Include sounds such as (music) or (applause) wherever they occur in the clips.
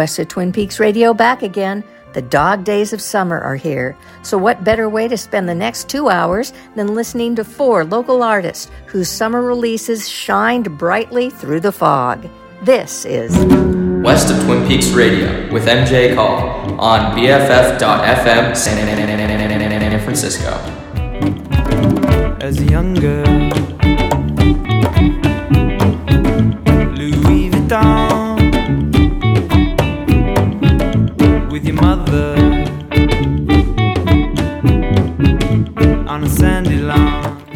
West of Twin Peaks Radio back again. The dog days of summer are here. So, what better way to spend the next two hours than listening to four local artists whose summer releases shined brightly through the fog? This is West of Twin Peaks Radio with MJ Call on BFF.FM San Francisco. As a young girl,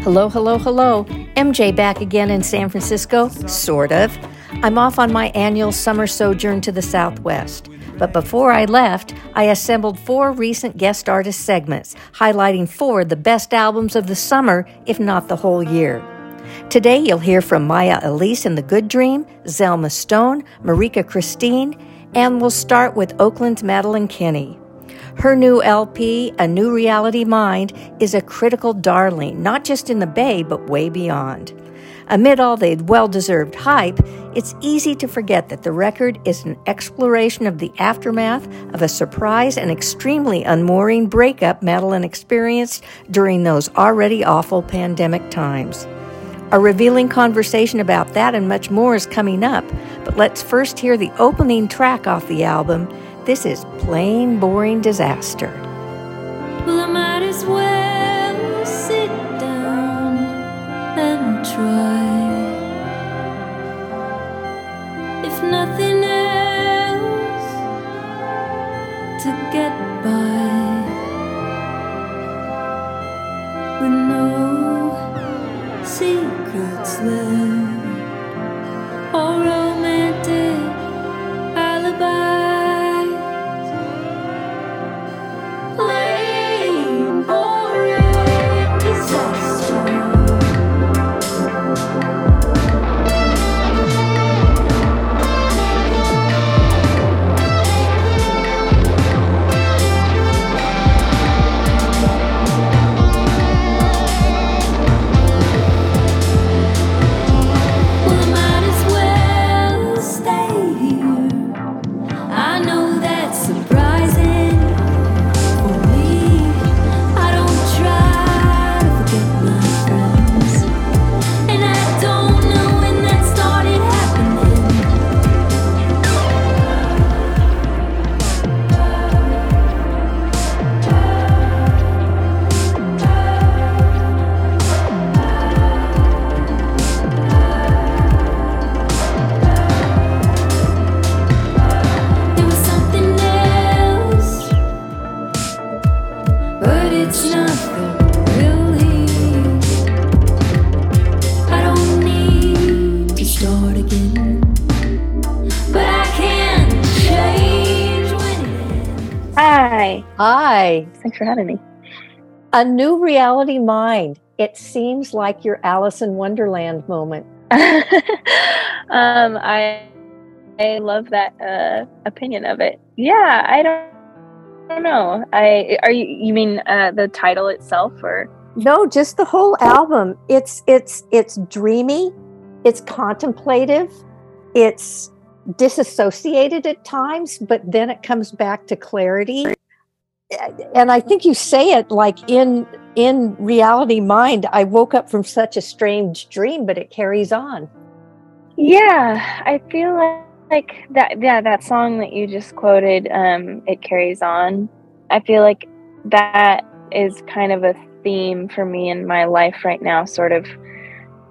Hello, hello, hello. MJ back again in San Francisco, sort of. I'm off on my annual summer sojourn to the Southwest. But before I left, I assembled four recent guest artist segments, highlighting four of the best albums of the summer, if not the whole year. Today, you'll hear from Maya Elisa in The Good Dream, Zelma Stone, Marika Christine, and we'll start with Oakland's Madeline Kenney. Her new LP, A New Reality Mind, is a critical darling, not just in the Bay, but way beyond. Amid all the well deserved hype, it's easy to forget that the record is an exploration of the aftermath of a surprise and extremely unmooring breakup Madeline experienced during those already awful pandemic times. A revealing conversation about that and much more is coming up, but let's first hear the opening track off the album. This is Plain Boring Disaster. Well, Hi. Thanks for having me. a new reality mind. It seems like your Alice in Wonderland moment. (laughs) um, I I love that uh, opinion of it. Yeah, I don't, I don't know. I are you you mean uh, the title itself or No, just the whole album. It's it's it's dreamy, it's contemplative, it's disassociated at times, but then it comes back to clarity. And I think you say it like in in reality mind, I woke up from such a strange dream, but it carries on. Yeah, I feel like, like that. Yeah, that song that you just quoted, um, it carries on. I feel like that is kind of a theme for me in my life right now. Sort of,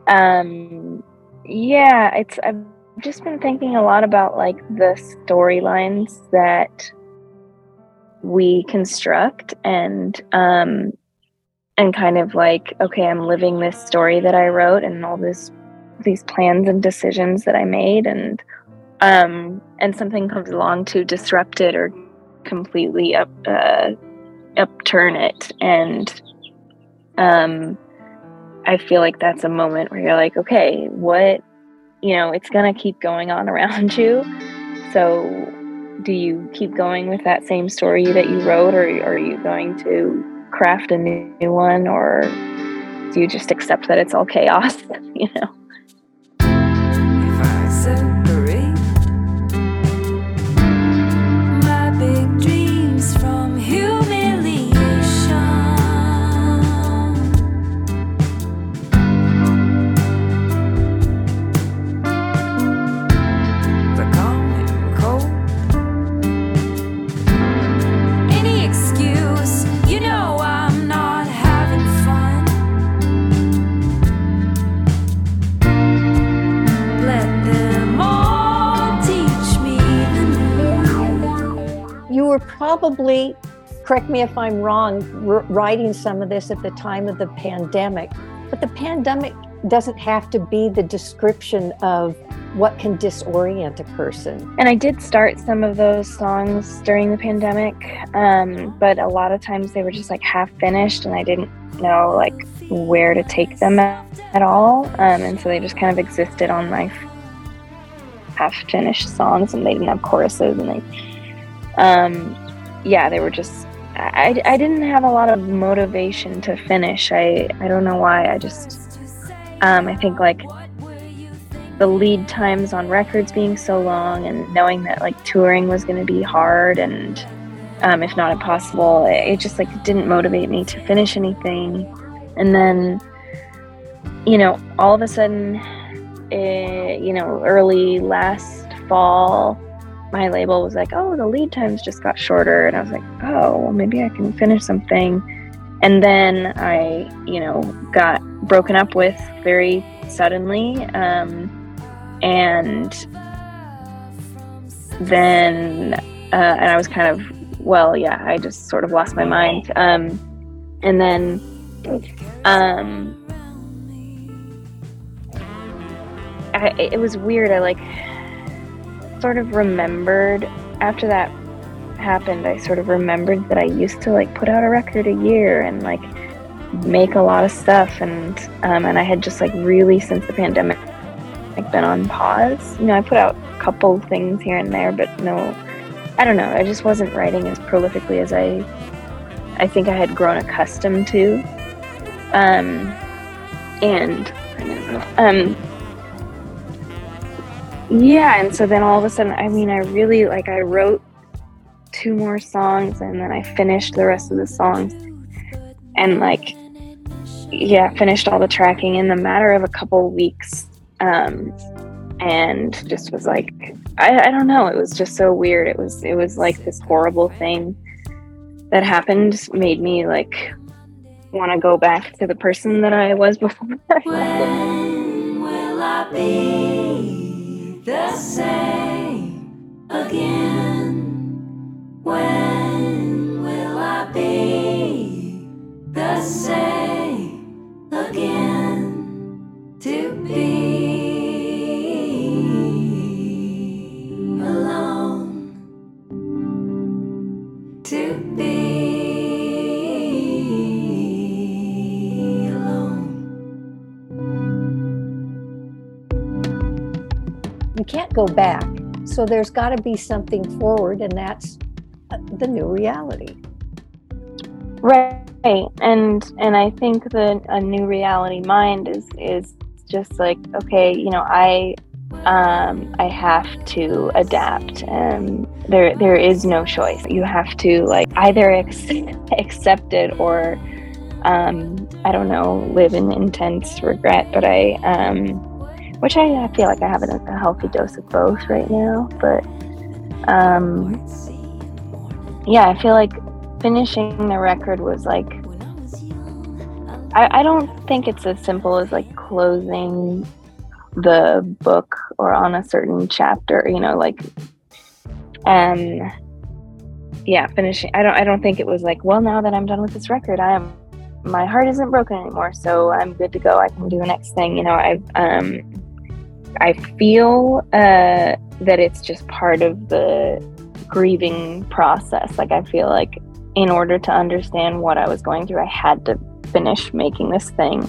um, yeah. It's I've just been thinking a lot about like the storylines that we construct and um and kind of like okay i'm living this story that i wrote and all this these plans and decisions that i made and um and something comes along to disrupt it or completely up uh, upturn it. And um i feel like that's a moment where you're like okay what you know it's gonna keep going on (laughs) around you. So do you keep going with that same story that you wrote or are you going to craft a new one or do you just accept that it's all chaos (laughs) you know probably, correct me if I'm wrong, writing some of this at the time of the pandemic. But the pandemic doesn't have to be the description of what can disorient a person. And I did start some of those songs during the pandemic, um, but a lot of times they were just like half finished, and I didn't know like where to take them at, at all. Um, and so they just kind of existed on my half finished songs, and they didn't have choruses, and they, um, yeah, they were just. I, I didn't have a lot of motivation to finish. I, I don't know why. I just, um, I think like the lead times on records being so long and knowing that like touring was going to be hard and um, if not impossible it just like didn't motivate me to finish anything and then you know all of a sudden eh, you know early last fall my label was like oh the lead times just got shorter and i was like oh well maybe i can finish something and then i you know got broken up with very suddenly um, and then uh, and I was kind of well, yeah, I just sort of lost my mind. Um, and then um, I, it was weird. I like sort of remembered after that happened. I sort of remembered that I used to like put out a record a year and like make a lot of stuff, and um, and I had just like really since the pandemic like been on pause. You know, I put out a couple things here and there, but no, I don't know. I just wasn't writing as prolifically as I, I think I had grown accustomed to. Um, and um, yeah, and so then all of a sudden, I mean, I really like I wrote two more songs, and then I finished the rest of the songs, and like, yeah, finished all the tracking in the matter of a couple weeks um, and just was like I, I don't know it was just so weird it was it was like this horrible thing that happened made me like want to go back to the person that I was before. (laughs) the same again? When will I be the same again? To be go back. So there's got to be something forward, and that's uh, the new reality. Right. And and I think that a new reality mind is is just like, okay, you know, I um I have to adapt and there there is no choice. You have to like either (laughs) accept it or um I don't know, live in intense regret, but I um which I, I feel like I have a, a healthy dose of both right now, but um yeah, I feel like finishing the record was like I, I don't think it's as simple as like closing the book or on a certain chapter, you know, like um yeah, finishing I don't I don't think it was like, well now that I'm done with this record, I am my heart isn't broken anymore, so I'm good to go. I can do the next thing. You know, I um I feel uh that it's just part of the grieving process. Like I feel like in order to understand what I was going through, I had to finish making this thing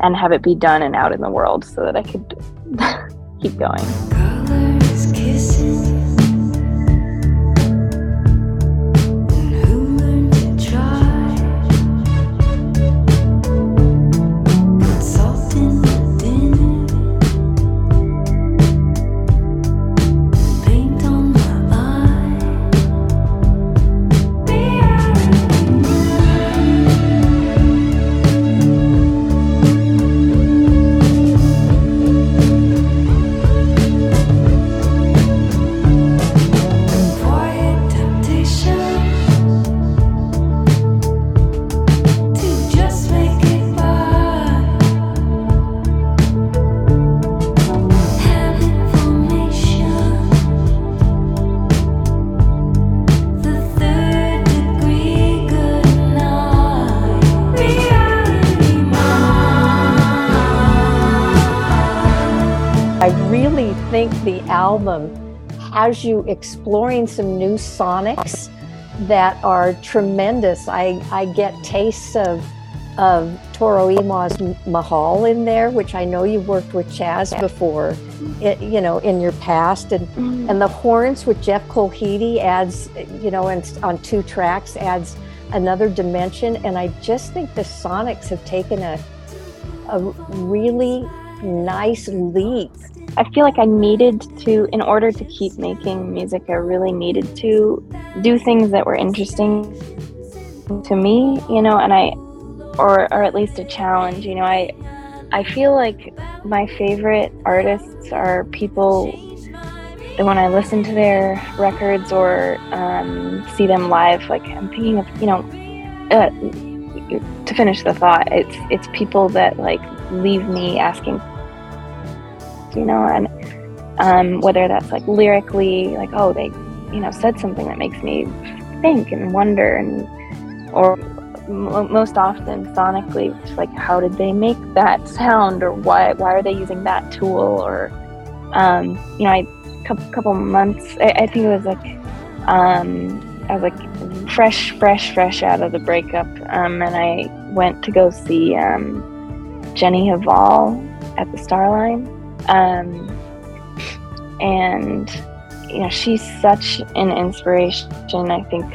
and have it be done and out in the world so that I could (laughs) keep going. Has you exploring some new sonics that are tremendous. I, I get tastes of of Toro Moi's Mahal in there, which I know you've worked with Chaz before, it, you know, in your past, and Mm-hmm. and the horns with Jeff Colheedy adds, you know, and on two tracks adds another dimension. And I just think the Sonics have taken a a really nice leap. I feel like I needed to, in order to keep making music, I really needed to do things that were interesting to me, you know, and I, or or at least a challenge, you know. I I feel like my favorite artists are people that when I listen to their records or um, see them live, like I'm thinking of, you know, uh, to finish the thought, it's it's people that like leave me asking you know, and um, whether that's like lyrically, like oh they, you know, said something that makes me think and wonder, and or m- most often sonically, like how did they make that sound, or why why are they using that tool, or um, you know, I couple couple months, I, I think it was like um, I was like fresh, fresh, fresh out of the breakup, um, and I went to go see um, Jenny Hval at the Starline. Um, and you know, she's such an inspiration. I think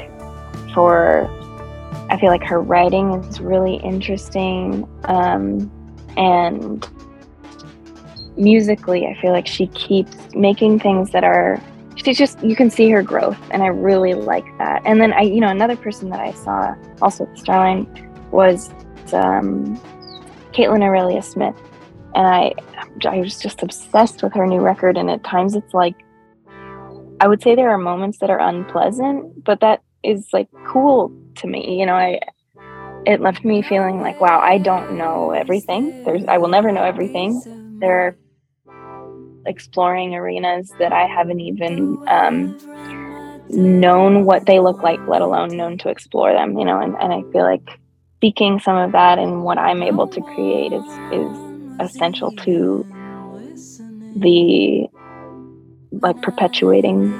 for I feel like her writing is really interesting, um, and musically, I feel like she keeps making things that are. She's just you can see her growth, and I really like that. And then I, you know, another person that I saw also at Starline was um, Kaitlyn Aurelia Smith, and I I was just obsessed with her new record. And at times, it's like I would say there are moments that are unpleasant, but that is like cool to me. You know, I it left me feeling like, wow, I don't know everything. There's I will never know everything. There are exploring arenas that I haven't even um, known what they look like, let alone known to explore them. You know, and, and I feel like seeking some of that and what I'm able to create is is essential to the like perpetuating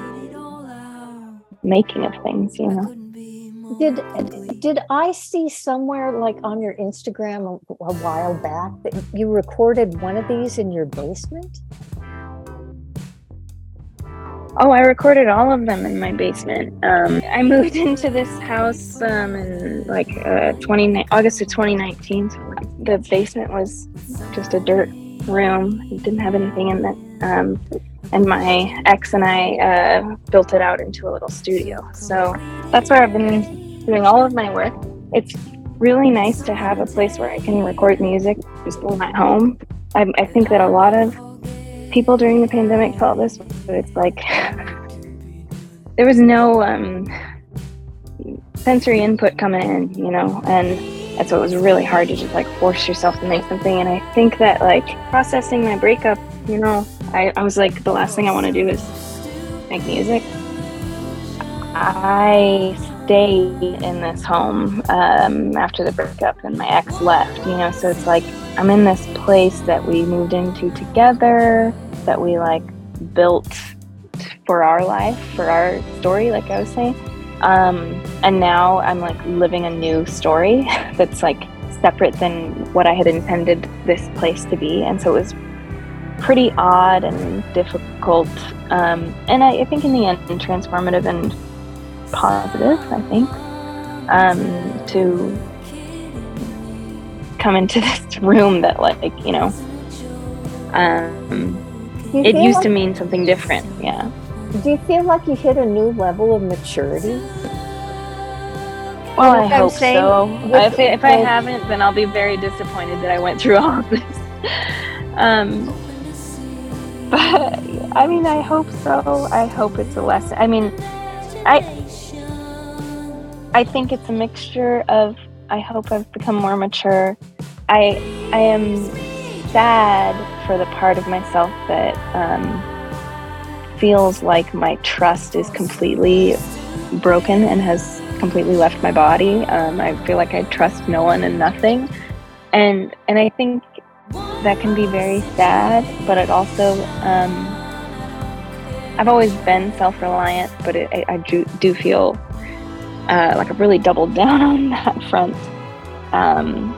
making of things you know Did did I see somewhere like on your Instagram a, a while back that you recorded one of these in your basement? Oh i recorded all of them in my basement. Um, i moved (laughs) into this house um, in like uh, 20 august of 2019 so the basement was just a dirt room. It didn't have anything in it. Um, and my ex and i uh, built it out into a little studio. So that's where i've been doing all of my work. It's really nice to have a place where i can record music just in my home. I, I think that a lot of people during the pandemic felt this but it's like (laughs) there was no um, sensory input coming in you know and and so it was really hard to just like force yourself to make something. And i think that like processing my breakup you know i, I was like the last thing i want to do is make music. I stayed in this home um, after the breakup and my ex left you know so it's like i'm in this place that we moved into together that we like built for our life for our story like i was saying. Um, and now i'm like living a new story (laughs) that's like separate than what i had intended this place to be. And so it was pretty odd and difficult. Um, and I, I think in the end transformative and positive i think um, to come into (laughs) this room that like you know um, it used like, to mean something different yeah Do you feel like you hit a new level of maturity? Well, I I'm hope saying? so. With- If, if I haven't, then I'll be very disappointed that I went through all of this. (laughs) um, but I mean, I hope so. I hope it's a lesson. I mean, I I think it's a mixture of. I hope I've become more mature. I I am sad for the part of myself that um, feels like my trust is completely broken and has completely left my body. Um, I feel like I trust no one and nothing, and and I think that can be very sad. But it also um, I've always been self-reliant, but it, I, I do, do feel uh, like I've really doubled (laughs) down on that front. Um,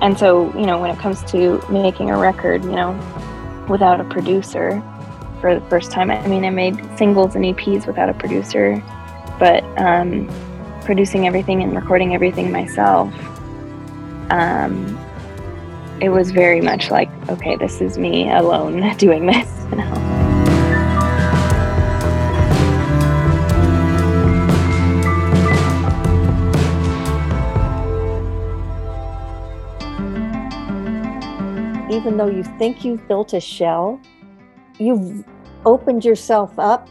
and so, you know, when it comes to making a record, you know, without a producer for the first time, I mean, I made singles and EPs without a producer, but um, producing everything and recording everything myself, um, it was very much like, okay, this is me alone (laughs) doing this, you know. Even though you think you've built a shell, you've opened yourself up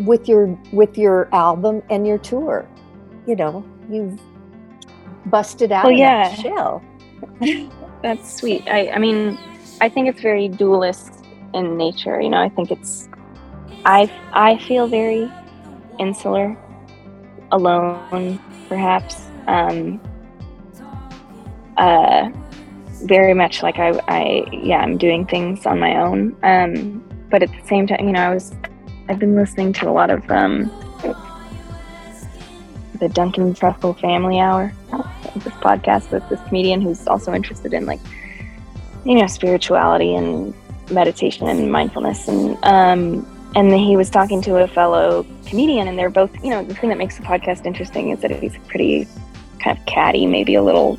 with your with your album and your tour. You know, you've busted out Well, of yeah. that shell. (laughs) That's sweet. I, I mean, I think it's very dualist in nature. You know, I think it's, I, I feel very insular, alone, perhaps. Um, uh, very much like I, I, yeah, I'm doing things on my own. Um, but at the same time, you know, I was, I've been listening to a lot of um, the Duncan Trussell Family Hour this podcast with this comedian who's also interested in like you know spirituality and meditation and mindfulness and um and he was talking to a fellow comedian and they're both you know the thing that makes the podcast interesting is that he's pretty kind of catty maybe a little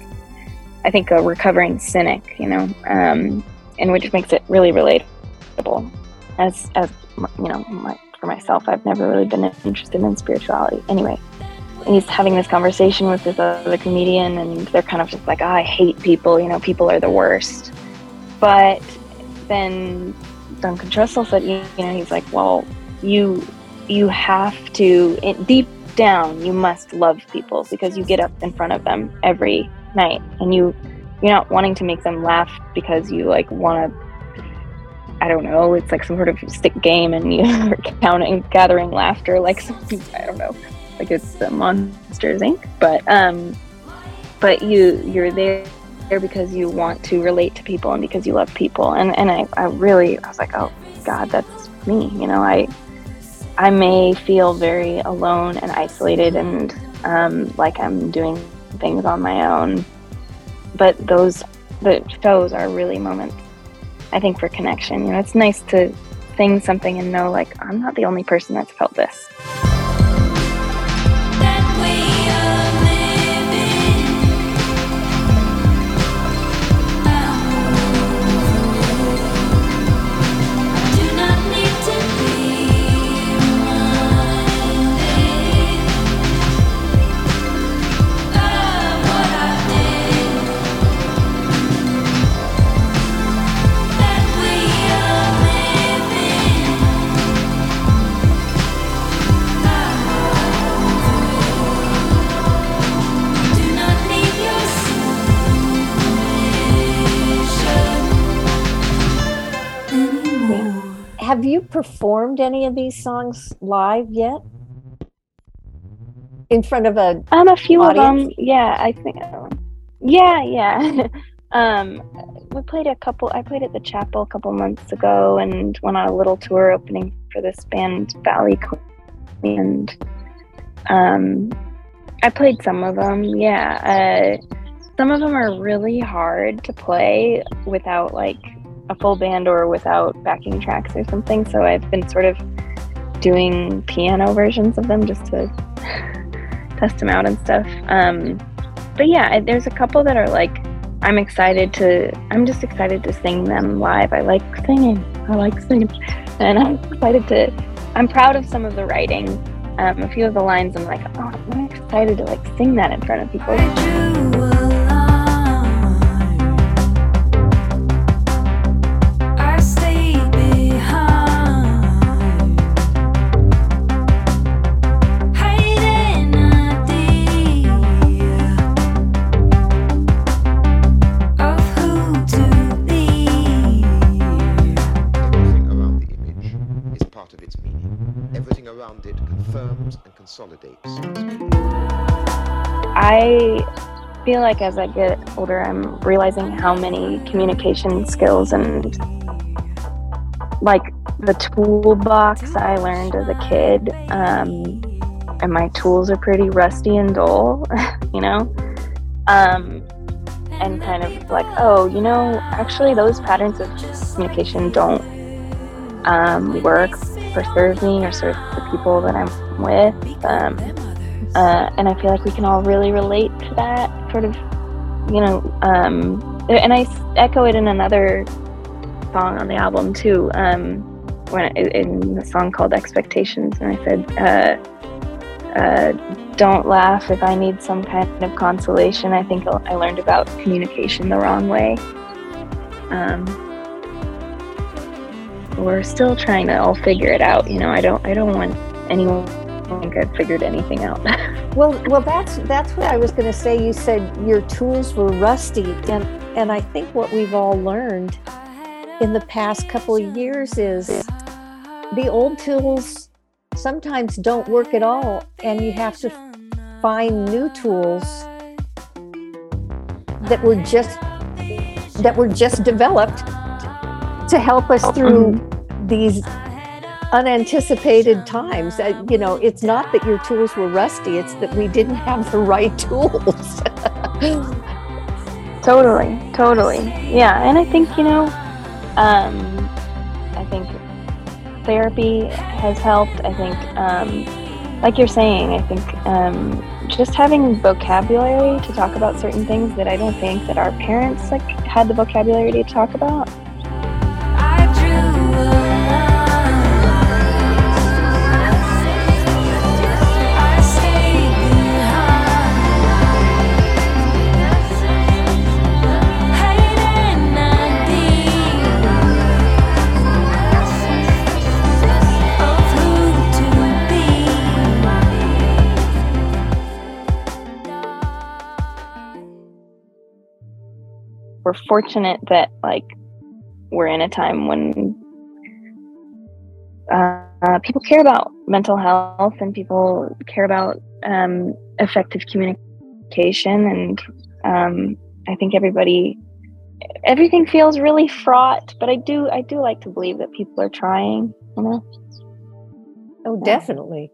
i think a recovering cynic you know um and which makes it really relatable. As as you know my, for myself i've never really been interested in spirituality. Anyway he's having this conversation with this other comedian and they're kind of just like oh, i hate people you know people are the worst. But then duncan trussell said you know he's like well you you have to it, deep down you must love people because you get up in front of them every night and you you're not wanting to make them laugh because you like want to i don't know it's like some sort of stick game and you're (laughs) counting gathering laughter like i don't know like it's the Monsters Inc. But um, but you you're there there because you want to relate to people and because you love people. And and I, I really I was like, oh God, that's me. You know, I I may feel very alone and isolated and um, like I'm doing things on my own. But those the shows are really moments, I think, for connection. You know, it's nice to sing something and know like I'm not the only person that's felt this. Performed any of these songs live yet? In front of a Um, a few of them, yeah, I think. Yeah, yeah. (laughs) um, we played a couple. I played at the chapel a couple months ago, and went on a little tour opening for this band Valley Queen. And um, I played some of them. Yeah, uh, some of them are really hard to play without like a full band or without backing tracks or something. So I've been sort of doing piano versions of them just to (laughs) test them out and stuff. Um, but yeah, there's a couple that are like, I'm excited to, I'm just excited to sing them live. I like singing. I like singing. And I'm excited to, I'm proud of some of the writing. Um, a few of the lines, I'm like, oh, I'm excited to like sing that in front of people. Consolidates. I feel like as I get older, I'm realizing how many communication skills and like the toolbox I learned as a kid. Um, and my tools are pretty rusty and dull, (laughs) you know? Um, and kind of like, oh, you know, actually, those patterns of communication don't um, work or me or serve the people that I'm with. Um, uh, and I feel like we can all really relate to that sort of, you know, um, and I echo it in another song on the album too. Um, when in the song called Expectations, and I said, uh, uh, "Don't laugh if I need some kind of consolation." I think I learned about communication the wrong way. Um, we're still trying to all figure it out. You know, I don't, I don't want anyone to think I've figured anything out. (laughs) Well, well, that's that's what I was going to say. You said your tools were rusty, and and I think what we've all learned in the past couple of years is the old tools sometimes don't work at all, and you have to find new tools that were just that were just developed to help us through these unanticipated times. Uh, you know, it's not that your tools were rusty; it's that we didn't have the right (laughs) tools. (laughs) Totally, totally. Yeah, and I think, you know, um, I think therapy has helped. I think, um, like you're saying, I think um, just having vocabulary to talk about certain things that I don't think that our parents like had the vocabulary to talk about. We're fortunate that like we're in a time when uh, people care about mental health and people care about um, effective communication and um, i think everybody everything feels really fraught but i do i do like to believe that people are trying you know oh, definitely.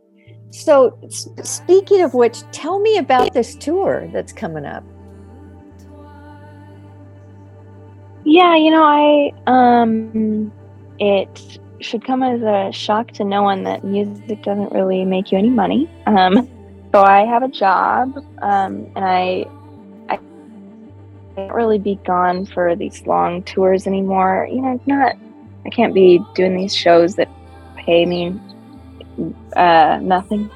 So, speaking of which, tell me about this tour that's coming up. Yeah you know i um it should come as a shock to no one that music doesn't really make you any money. Um so i have a job um and i i can't really be gone for these long tours anymore. You know not i can't be doing these shows that pay me uh nothing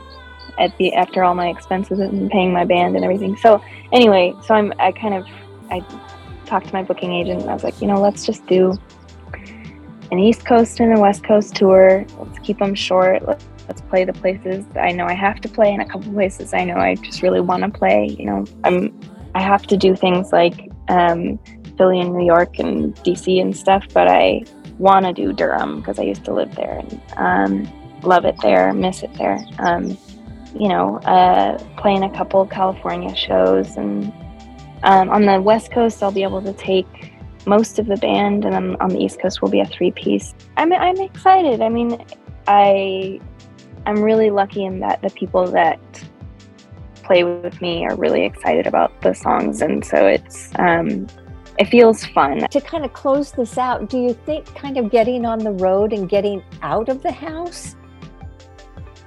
at the after all my expenses and paying my band and everything. So anyway so i'm i kind of i talked to my booking agent and I was like, you know, let's just do an East Coast and a West Coast tour. Let's keep them short. Let's, let's play the places I know I have to play and a couple places I know I just really want to play. You know, I'm I have to do things like um, Philly and New York and DC and stuff, but I want to do Durham because I used to live there and um, love it there, miss it there. Um, you know, uh, playing a couple California shows and um, on the West Coast, I'll be able to take most of the band, and then on the East Coast, we'll be a three-piece. I'm I'm excited. I mean, I I'm really lucky in that the people that play with me are really excited about the songs, and so it's um, it feels fun. To kind of close this out, do you think kind of getting on the road and getting out of the house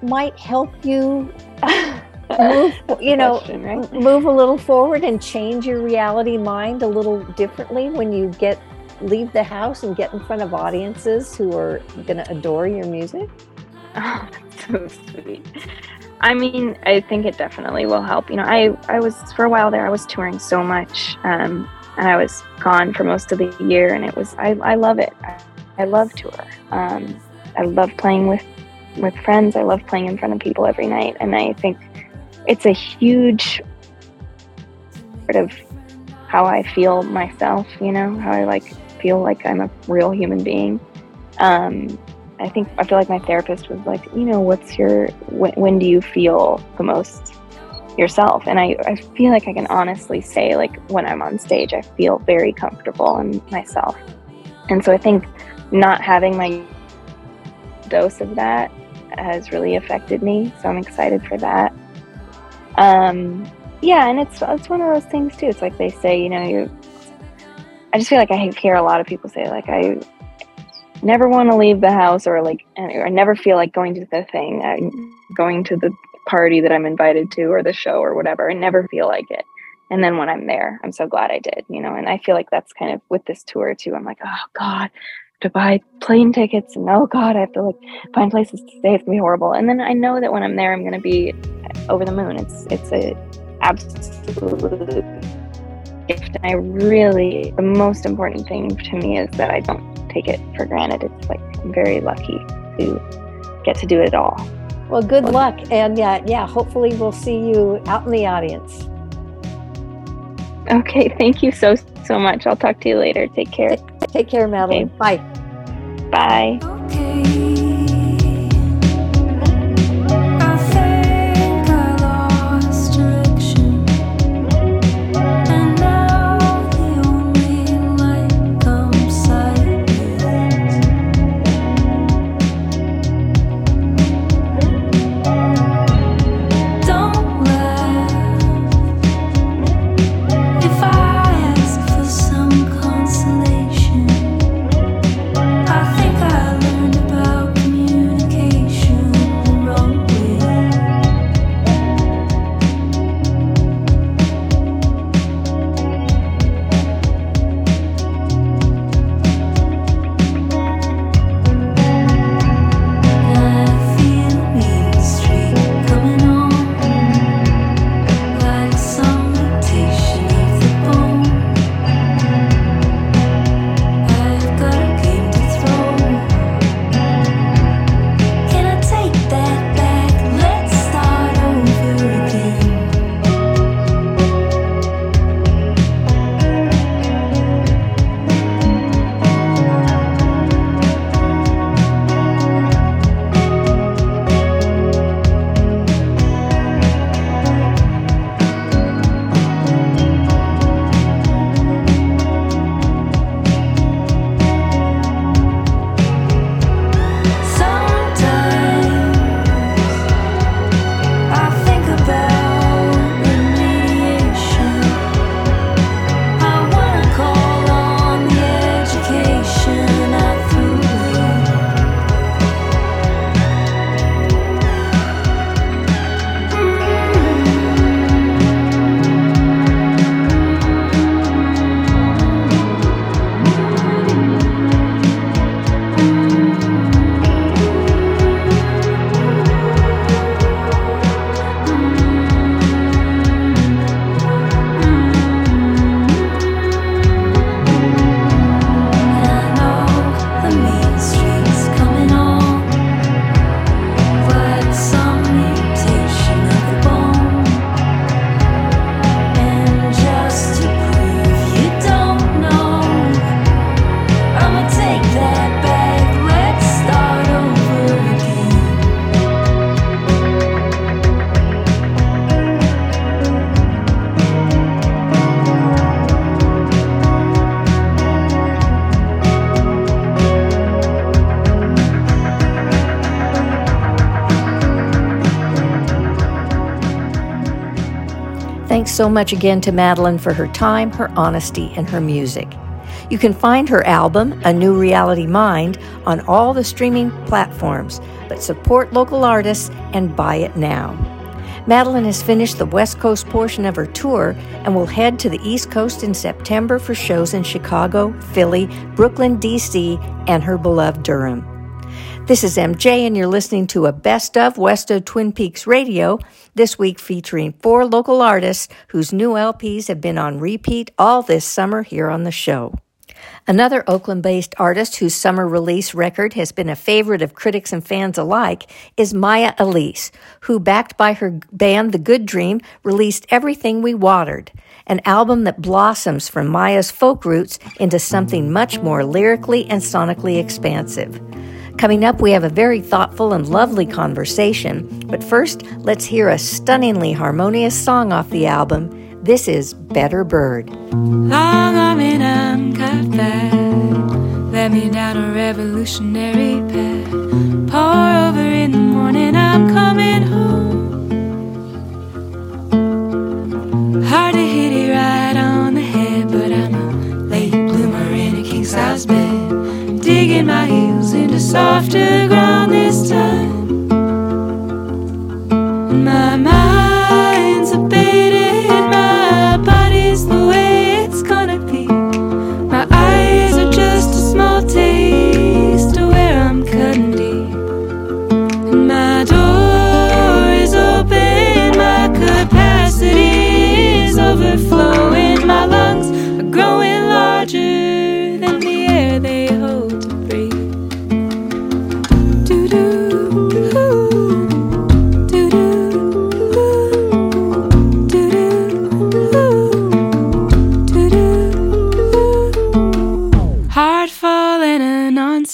might help you (laughs) move, (laughs) you know, Question, right? move a little forward and change your reality mind a little differently when you get leave the house and get in front of audiences who are going to adore your music? (laughs) Oh, that's so sweet. I mean, I think it definitely will help. You know, I I was for a while there. I was touring so much, um, and I was gone for most of the year, and it was I I love it. I, I love tour. Um, I love playing with with friends. I love playing in front of people every night, and I think it's a huge part of how I feel myself. You know, how I like feel like I'm a real human being. Um, I think I feel like my therapist was like, you know, what's your when, when do you feel the most yourself? And I, I feel like I can honestly say like when I'm on stage, I feel very comfortable in myself. And so I think not having my dose of that has really affected me. So I'm excited for that. Um, yeah, and it's it's one of those things too. It's like they say, you know, you. I just feel like I hear a lot of people say like I never want to leave the house or like I never feel like going to the thing, I'm going to the party that I'm invited to or the show or whatever. I never feel like it. And then when I'm there, I'm so glad I did, you know. And I feel like that's kind of with this tour too. I'm like, oh God, to buy plane tickets and oh god i have to like find places to stay. It's gonna be horrible. And then i know that when i'm there i'm gonna be over the moon. It's it's a absolute gift. And i really the most important thing to me is that i don't take it for granted. It's like i'm very lucky to get to do it all. Well, good luck. And yeah, yeah, hopefully we'll see you out in the audience. Okay thank you so so much i'll talk to you later take care Take care, Madeline. Bye. bye Okay. So much again to Madeline for her time, her honesty, and her music. You can find her album, A New Reality Mind, on all the streaming platforms, but support local artists and buy it now. Madeline has finished the West Coast portion of her tour and will head to the East Coast in September for shows in Chicago, Philly, Brooklyn, D.C., and her beloved Durham. This is MJ, and you're listening to a best of West of Twin Peaks radio, this week featuring four local artists whose new LPs have been on repeat all this summer here on the show. Another Oakland based artist whose summer release record has been a favorite of critics and fans alike is Maya Elisa, who, backed by her band The Good Dream, released Everything We Watered, an album that blossoms from Maya's folk roots into something much more lyrically and sonically expansive. Coming up, we have a very thoughtful and lovely conversation, but first, let's hear a stunningly harmonious song off the album. This is Better Bird. Long arm in uncut bag. There led me down a revolutionary path. Pour over in the morning, I'm coming home. Hard to hit it right on the head, but I'm a late bloomer in a king size bed. Digging my heels into softer ground this time. My mind's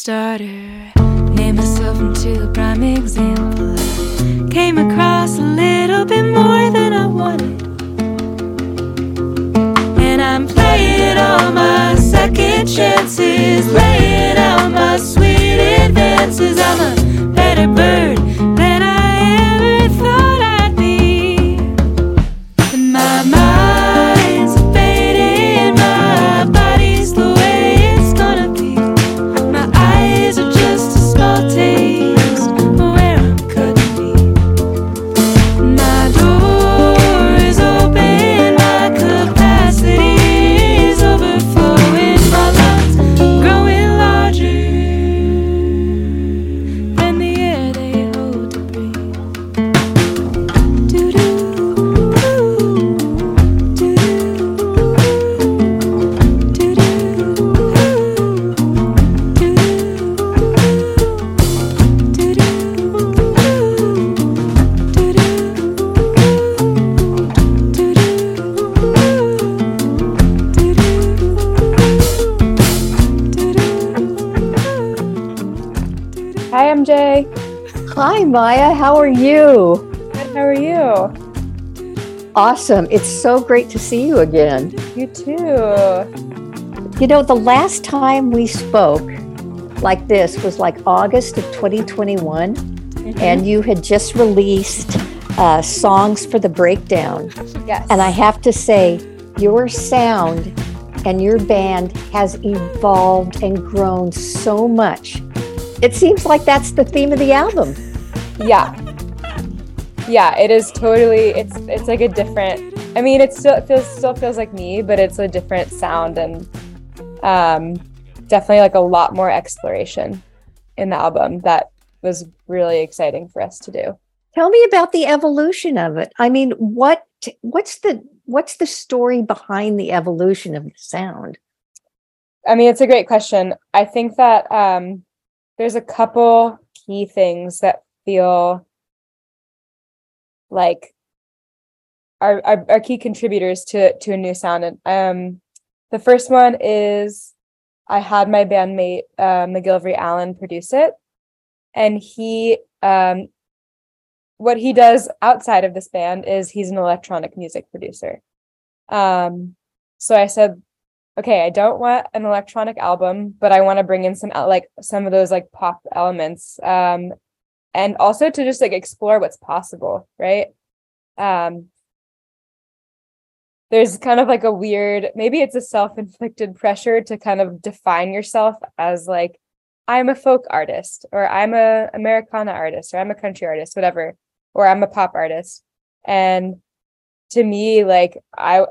a non-starter. Made myself into a prime example. Came across a little bit more than I wanted. And I'm playing all my second chances, laying out my sweet advances. I'm a better bird Maya. How are you? Good. How are you? Awesome. It's so great to see you again. You too. You know, the last time we spoke like this was like August of 2021, and you had just released uh, Songs for the Breakdown. Yes. And I have to say, your sound and your band has evolved and grown so much. It seems like that's the theme of the album. Yeah. Yeah, it is totally. It's it's like a different. I mean, it still it feels still feels like me, but it's a different sound and um, definitely like a lot more exploration in the album. That was really exciting for us to do. Tell me about the evolution of it. I mean, what what's the what's the story behind the evolution of the sound? I mean, it's a great question. I think that um, there's a couple key things that feel like are, are, are key contributors to to a new sound. And um, the first one is I had my bandmate uh, McGilvery Allen produce it, and he um, what he does outside of this band is he's an electronic music producer. Um, so I said, okay, I don't want an electronic album, but I want to bring in some like some of those like pop elements, um, and also to just like explore what's possible, right? Um, there's kind of like a weird, maybe it's a self-inflicted pressure to kind of define yourself as like I'm a folk artist, or I'm a Americana artist, or I'm a country artist, whatever, or I'm a pop artist, and to me, like I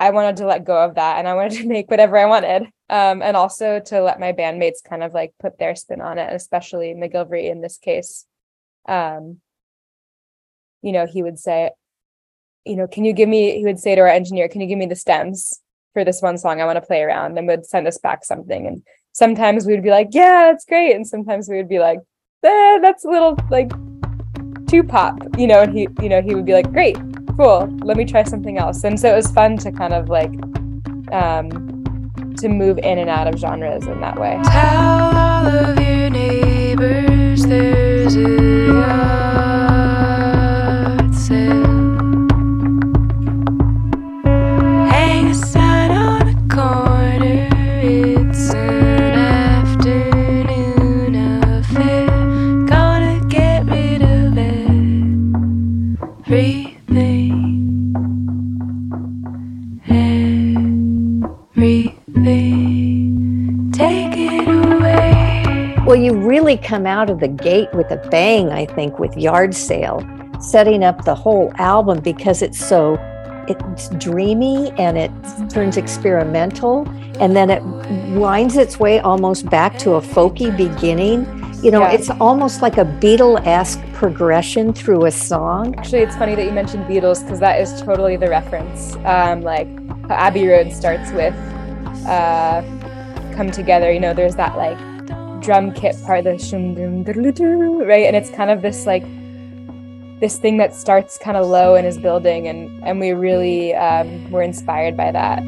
I wanted to let go of that and I wanted to (laughs) make whatever I wanted. Um, and also to let my bandmates kind of like put their spin on it, especially McGilvery in this case. Um, you know, he would say, you know, can you give me, he would say to our engineer, can you give me the stems for this one song? I want to play around and would send us back something. And sometimes we would be like, yeah, that's great. And sometimes we would be like, eh, that's a little like too pop, you know, and he, you know, he would be like, great, cool let me try something else and so it was fun to kind of like um to move in and out of genres in that way Tell all of come out of the gate with a bang, I think, with Yard Sale, setting up the whole album because it's so it's dreamy and it turns experimental and then it winds its way almost back to a folky beginning. You know, Yeah. it's almost like a Beatle-esque progression through a song. Actually, it's funny that you mentioned Beatles because that is totally the reference. Um, like how Abbey Road starts with uh, "Come Together." You know, there's that like drum kit part, the shum right, and it's kind of this like this thing that starts kind of low and is building, and and we really um, were inspired by that.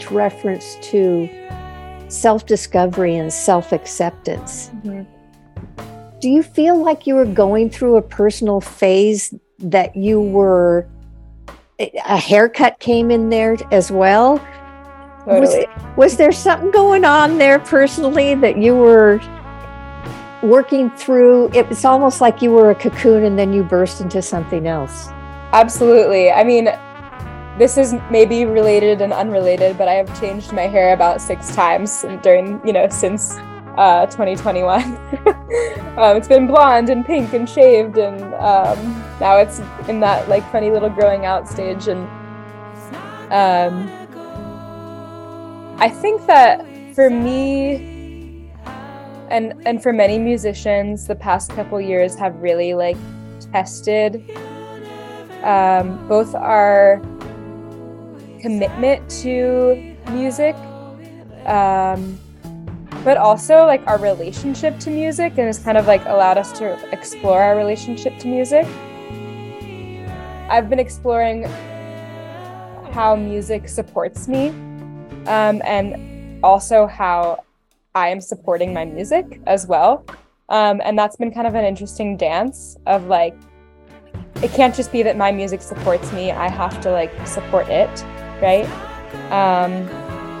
Much reference to self discovery and self acceptance, mm-hmm. do you feel like you were going through a personal phase that you were, a haircut came in there as well? Was, was there something going on there personally that you were working through? It was almost like you were a cocoon and then you burst into something else. Absolutely. I mean, this is maybe related and unrelated, but I have changed my hair about six times during, you know, since uh, 2021. (laughs) um, it's been blonde and pink and shaved, and um, now it's in that like funny little growing out stage. And um, I think that for me, and and for many musicians, the past couple years have really like tested um, both our commitment to music, um, but also like our relationship to music, and it's kind of like allowed us to explore our relationship to music. I've been exploring how music supports me, um, and also how I am supporting my music as well. Um, and that's been kind of an interesting dance of like it can't just be that my music supports me i have to like support it right? Um,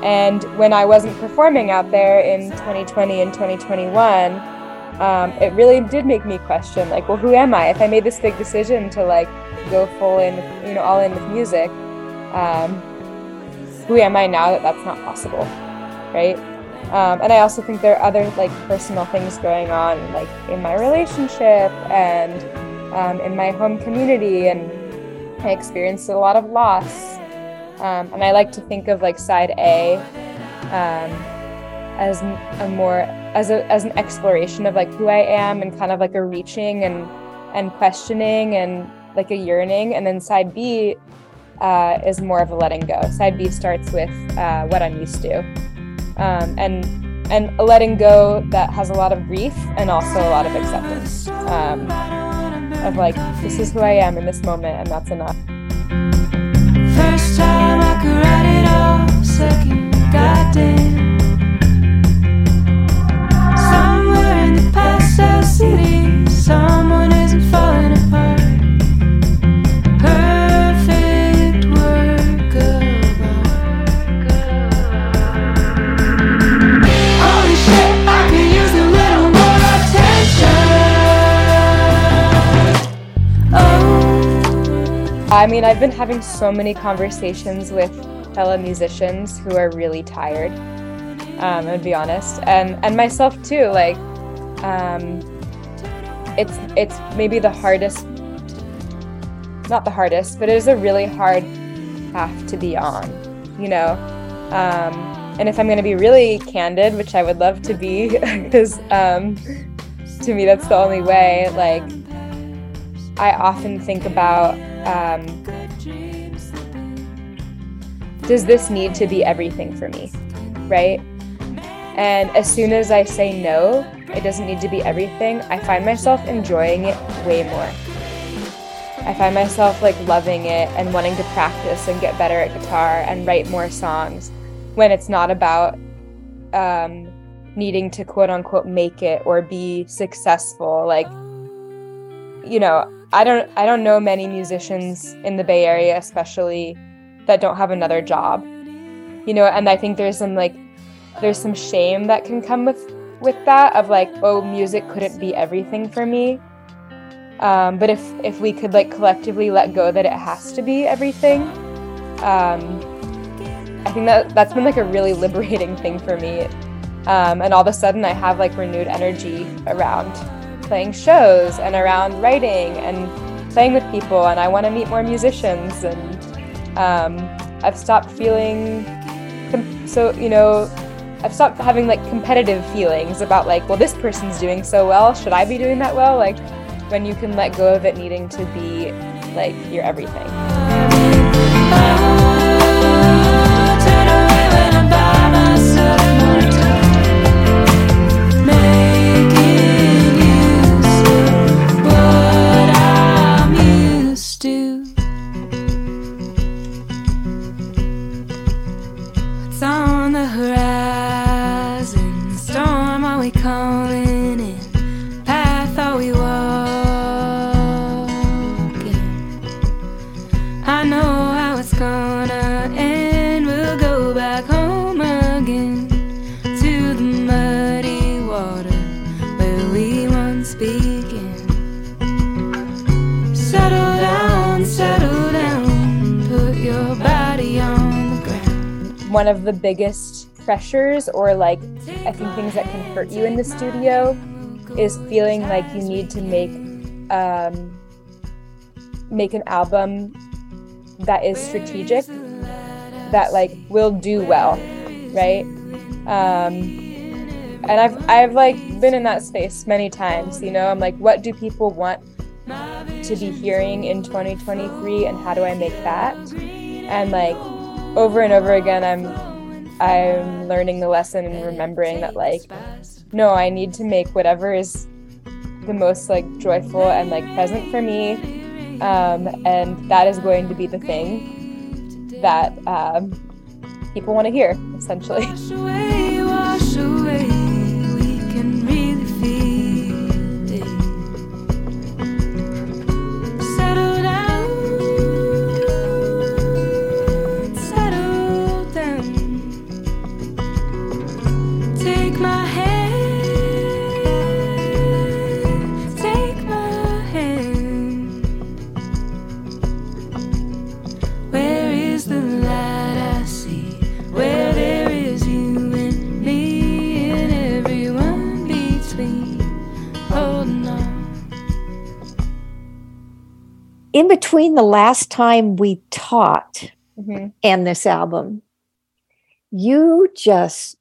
and when i wasn't performing out there in 2020 and 2021 um, it really did make me question like well who am i? If i made this big decision to like go full in you know all in with music um, who am i now that that's not possible right? Um, and i also think there are other like personal things going on like in my relationship and um, in my home community and I experienced a lot of loss. Um, and I like to think of like side A um, as a more as a as an exploration of like who I am and kind of like a reaching and and questioning and like a yearning. And then side B uh, is more of a letting go. Side B starts with uh, what I'm used to, um, and and a letting go that has a lot of grief and also a lot of acceptance. Um, of like this is who I am in this moment and that's enough. Somewhere in the past city. Someone isn't falling apart. I mean, I've been having so many conversations with fellow musicians who are really tired. Um, would be honest, and and myself too. Like, um, it's it's maybe the hardest, not the hardest, but it is a really hard path to be on. You know, um, and if I'm going to be really candid, which I would love to be, (laughs) because um, to me that's the only way. Like, I often think about. Um, does this need to be everything for me? Right? And as soon as I say no, it doesn't need to be everything, I find myself enjoying it way more. I find myself like loving it and wanting to practice and get better at guitar and write more songs when it's not about um, needing to quote unquote make it or be successful. Like, you know, I don't I don't know many musicians in the Bay Area, especially that don't have another job. You know, and I think there's some like there's some shame that can come with with that of like, oh, music couldn't be everything for me. Um, but if if we could like collectively let go that it has to be everything, um, I think that that's been like a really (laughs) liberating thing for me. Um, and all of a sudden, I have like renewed energy around playing shows and around writing and playing with people. And I want to meet more musicians. And um, I've stopped feeling com- so you know I've stopped having like competitive feelings about like, well, this person's doing so well. Should I be doing that well? Like when you can let go of it needing to be like your everything. One of the biggest pressures or like I think things that can hurt you in the studio is feeling like you need to make um, make an album that is strategic that like will do well right? Um, and I've I've like been in that space many times you know? I'm like what do people want to be hearing in 2023 and how do I make that? And like over and over again i'm i'm learning the lesson and remembering that like no i need to make whatever is the most like joyful and like present for me. Um, and that is going to be the thing that um, people want to hear essentially. Wash away, wash away, between the last time we taught Mhm. and this album, you just,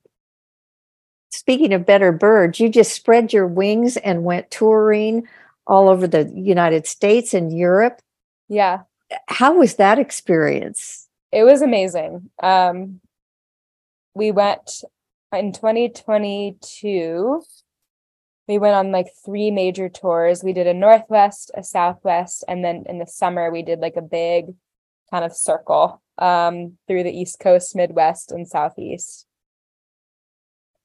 speaking of better birds, you just spread your wings and went touring all over the United States and Europe. yeah How was that experience? it was amazing. Um, we went in 2022. We went on like three major tours. We did a Northwest, a Southwest, and then in the summer we did like a big kind of circle um, through the East Coast, Midwest, and Southeast.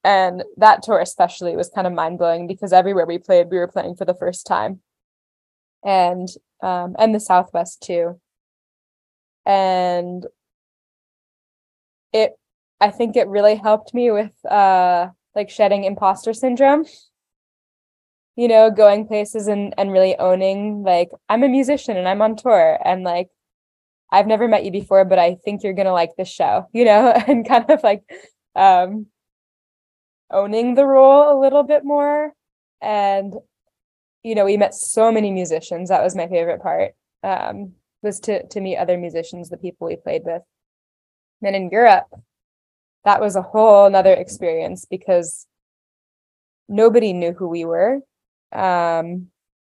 And that tour especially was kind of mind blowing because everywhere we played, we were playing for the first time. And um and the Southwest too. And it I think it really helped me with uh like shedding imposter syndrome. You know, going places and and really owning like I'm a musician and I'm on tour and like I've never met you before, but I think you're gonna like this show, (laughs) you know, and kind of like um owning the role a little bit more. And you know, we met so many musicians. That was my favorite part. Um, was to to meet other musicians, the people we played with. Then in Europe, that was a whole nother experience because nobody knew who we were. Um,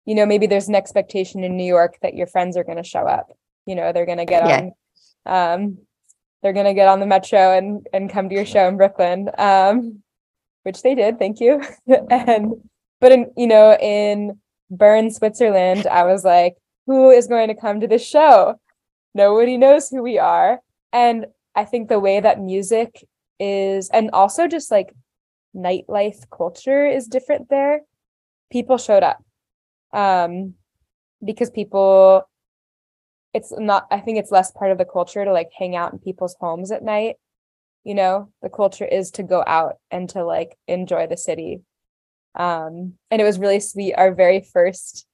you know, maybe there's an expectation in New York that your friends are going to show up. You know, they're going to get Yeah. on, um, they're going to get on the metro and and come to your show in Brooklyn, um, which they did. Thank you. (laughs) and but in you know in Bern, Switzerland, I was like, who is going to come to this show? Nobody knows who we are, and I think the way that music is, and also just like nightlife culture is different there. People showed up um, because people, it's not, I think it's less part of the culture to like hang out in people's homes at night. You know, the culture is to go out and to like enjoy the city. Um, and it was really sweet. Our very first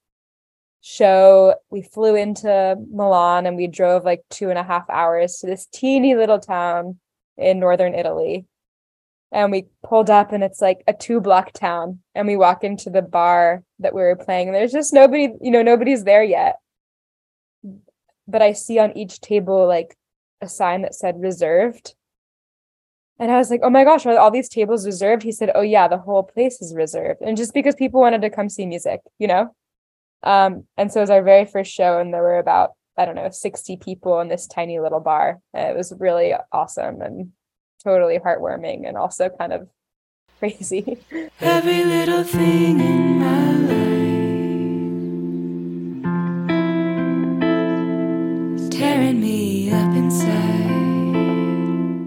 show, we flew into Milan and we drove like two and a half hours to this teeny little town in northern Italy. And we pulled up and it's like a two block town. And we walk into the bar that we were playing. And there's just nobody, you know, nobody's there yet. But I see on each table like a sign that said reserved. And I was like, oh my gosh, are all these tables reserved? He said, oh yeah, the whole place is reserved. And just because people wanted to come see music, you know? Um, and so it was our very first show, and there were about, I don't know, 60 people in this tiny little bar. And it was really awesome and totally heartwarming and also kind of (laughs) crazy. Every little thing in my life tearing me up inside.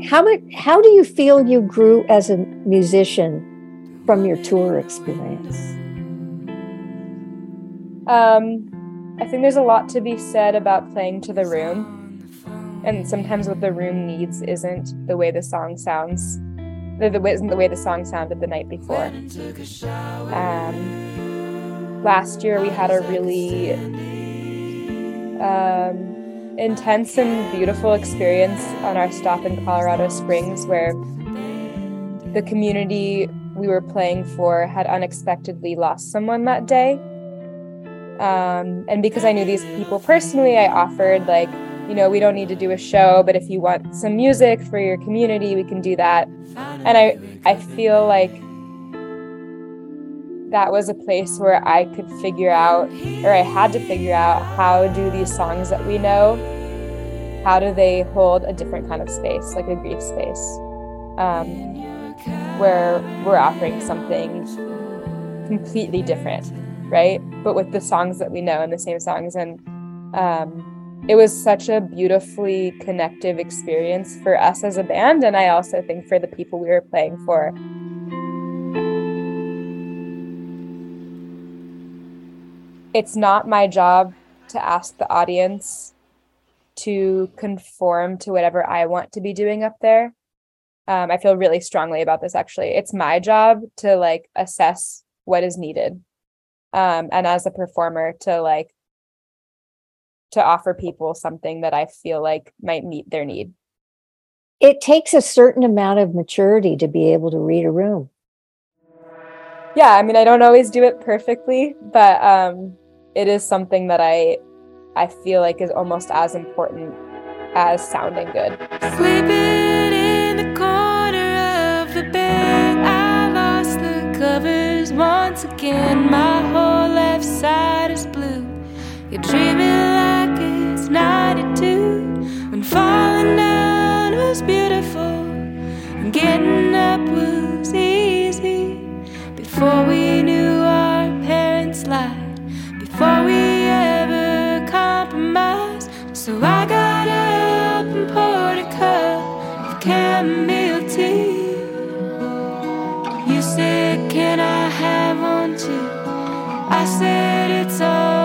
How much how do you feel you grew as a musician from your tour experience? Um, I think there's a lot to be said about playing to the room. And sometimes what the room needs isn't the way the song sounds. The, the way isn't the way the song sounded the night before. Um, last year we had a really um, intense and beautiful experience on our stop in Colorado Springs where the community we were playing for had unexpectedly lost someone that day. Um, and because I knew these people personally, I offered like, you know, we don't need to do a show, but if you want some music for your community, we can do that. And I, I feel like that was a place where I could figure out, or I had to figure out, how do these songs that we know, how do they hold a different kind of space, like a grief space, um, where we're offering something completely different, right? But with the songs that we know and the same songs, and um, it was such a beautifully connective experience for us as a band, and I also think for the people we were playing for. It's not my job to ask the audience to conform to whatever I want to be doing up there. Um, I feel really strongly about this actually. It's my job to like assess what is needed. Um, and as a performer to like to offer people something that I feel like might meet their need. It takes a certain amount of maturity to be able to read a room. Yeah, I mean I don't always do it perfectly, but um it is something that I I feel like is almost as important as sounding good. Sleeping in the corner of the bed, I lost the covers once again. My whole left side is blue. You're dreaming like it's 92 when falling down was beautiful and getting up was easy. Before we knew our parents lied, before we ever compromised. So I got up and poured a cup of chamomile tea. You said, Can I have one too? I said, It's all.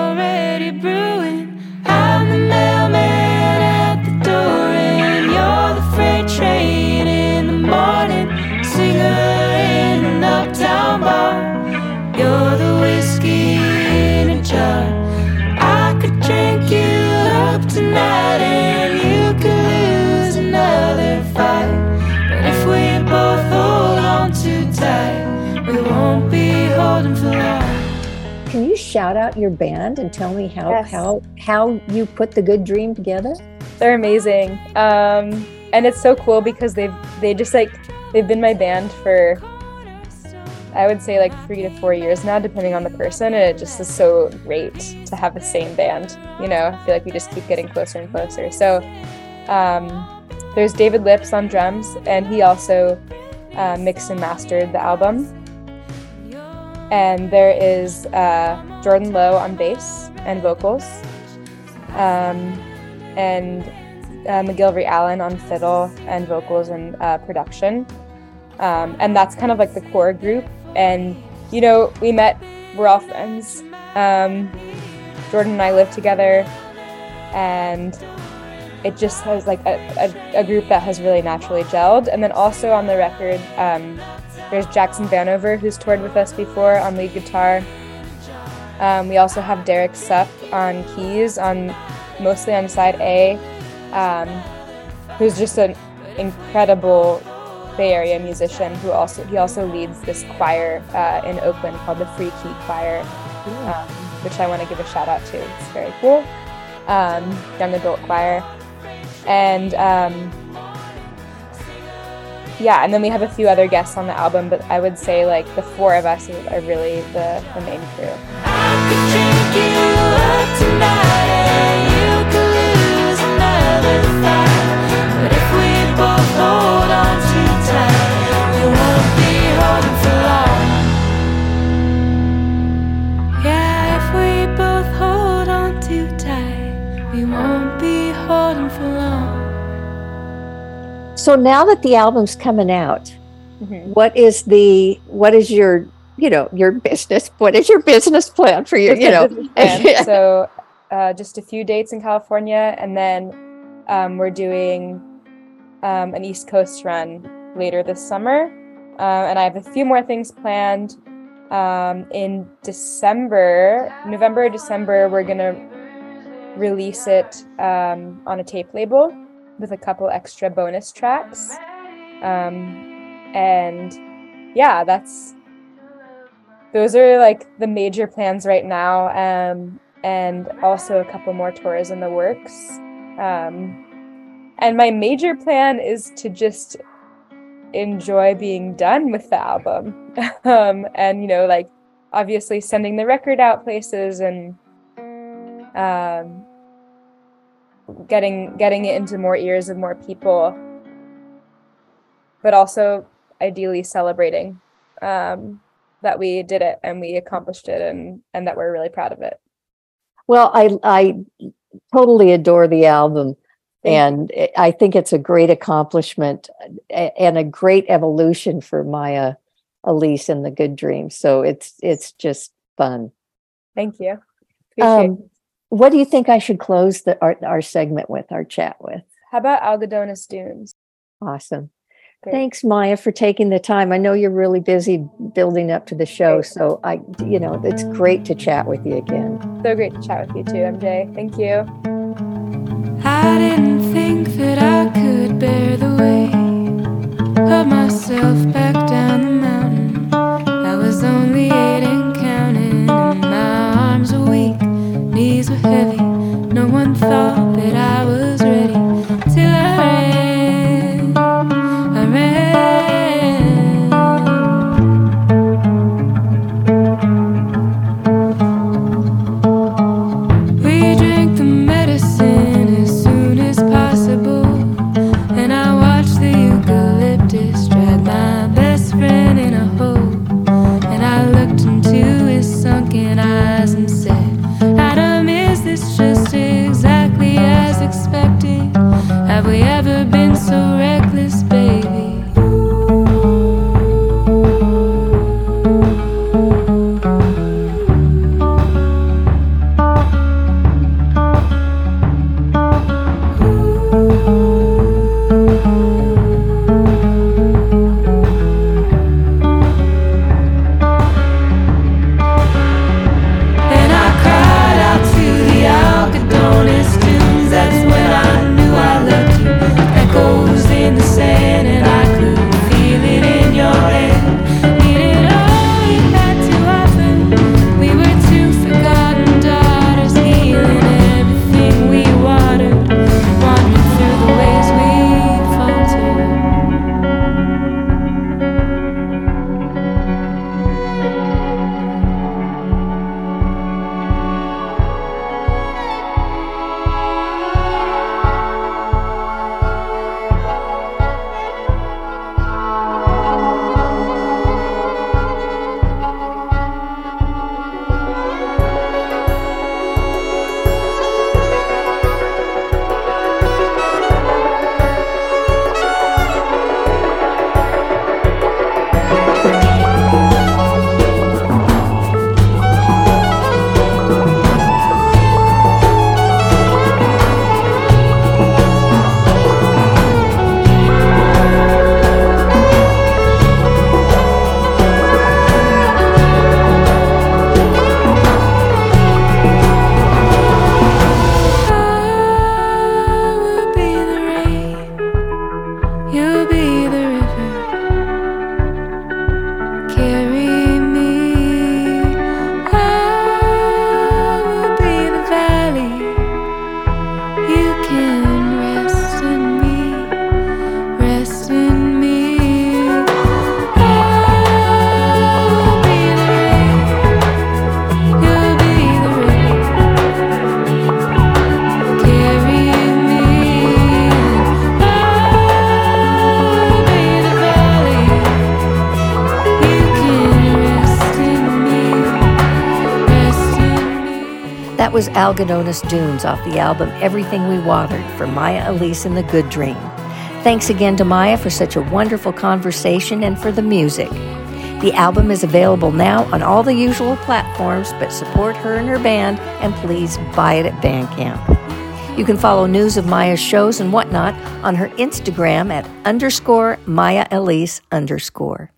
Shout out your band and tell me how Yes. how how you put the good dream together? They're amazing. Um, and it's so cool because they've they just like they've been my band for I would say like three to four years now, depending on the person, and it just is so great to have the same band. You know, I feel like we just keep getting closer and closer. So um, there's David Lips on drums, and he also uh, mixed and mastered the album. And there is uh, Jordan Lowe on bass and vocals. Um, and uh, McGilvery Allen on fiddle and vocals and uh, production. Um, and that's kind of like the core group. And, you know, we met, we're all friends. Um, Jordan and I live together, and it just has like a, a, a group that has really naturally gelled. And then also on the record, um, there's Jackson Vanover, who's toured with us before on lead guitar. Um, we also have Derek Supp on keys, on mostly on side A, um, who's just an incredible Bay Area musician who also he also leads this choir uh, in Oakland called the Free Key Choir, um, which I want to give a shout out to. It's very cool, um, young adult choir, and um, yeah, and then we have a few other guests on the album, but I would say like the four of us are really the, the main crew. So now that the album's coming out, Mhm. what is the what is your you know your business what is your business plan for your you know (laughs) so uh, just a few dates in California, and then um, we're doing um, an East Coast run later this summer. Uh, and I have a few more things planned. Um, in December, November, December, we're gonna release it um, on a tape label with a couple extra bonus tracks. Um, and yeah, that's those are like the major plans right now um, and also a couple more tours in the works um, and my major plan is to just enjoy being done with the album (laughs) um, and you know like obviously sending the record out places and um, getting getting it into more ears of more people but also ideally celebrating um, that we did it and we accomplished it and and that we're really proud of it. Well i i totally adore the album and i think it's a great accomplishment and a great evolution for maya elisa and the good dream. So it's it's just fun. Thank you. Appreciate um, it. What do you think i should close the our, our segment with our chat with? How about algodones dunes? Awesome. Great. Thanks, Maya, for taking the time. I know you're really busy building up to the show, so I, you know, it's great to chat with you again. so great to chat with you too mj thank you. I didn't think that I could bear the weight of myself back down was Algodones Dunes off the album Everything We Watered for Maya Elisa and the Good Dream. Thanks again to Maya for such a wonderful conversation and for the music. The album is available now on all the usual platforms, but support her and her band and please buy it at Bandcamp. You can follow news of Maya's shows and whatnot on her Instagram at underscore Maya Elisa underscore.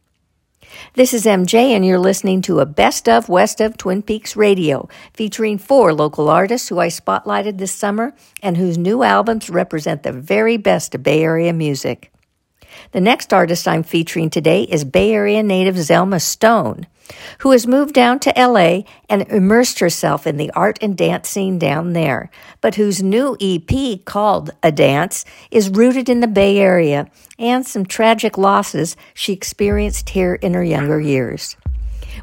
This is MJ, and you're listening to a Best of West of Twin Peaks radio featuring four local artists who I spotlighted this summer and whose new albums represent the very best of Bay Area music. The next artist I'm featuring today is Bay Area native Zelma Stone, who has moved down to LA and immersed herself in the art and dance scene down there, but whose new EP called A Dance is rooted in the Bay Area and some tragic losses she experienced here in her younger years.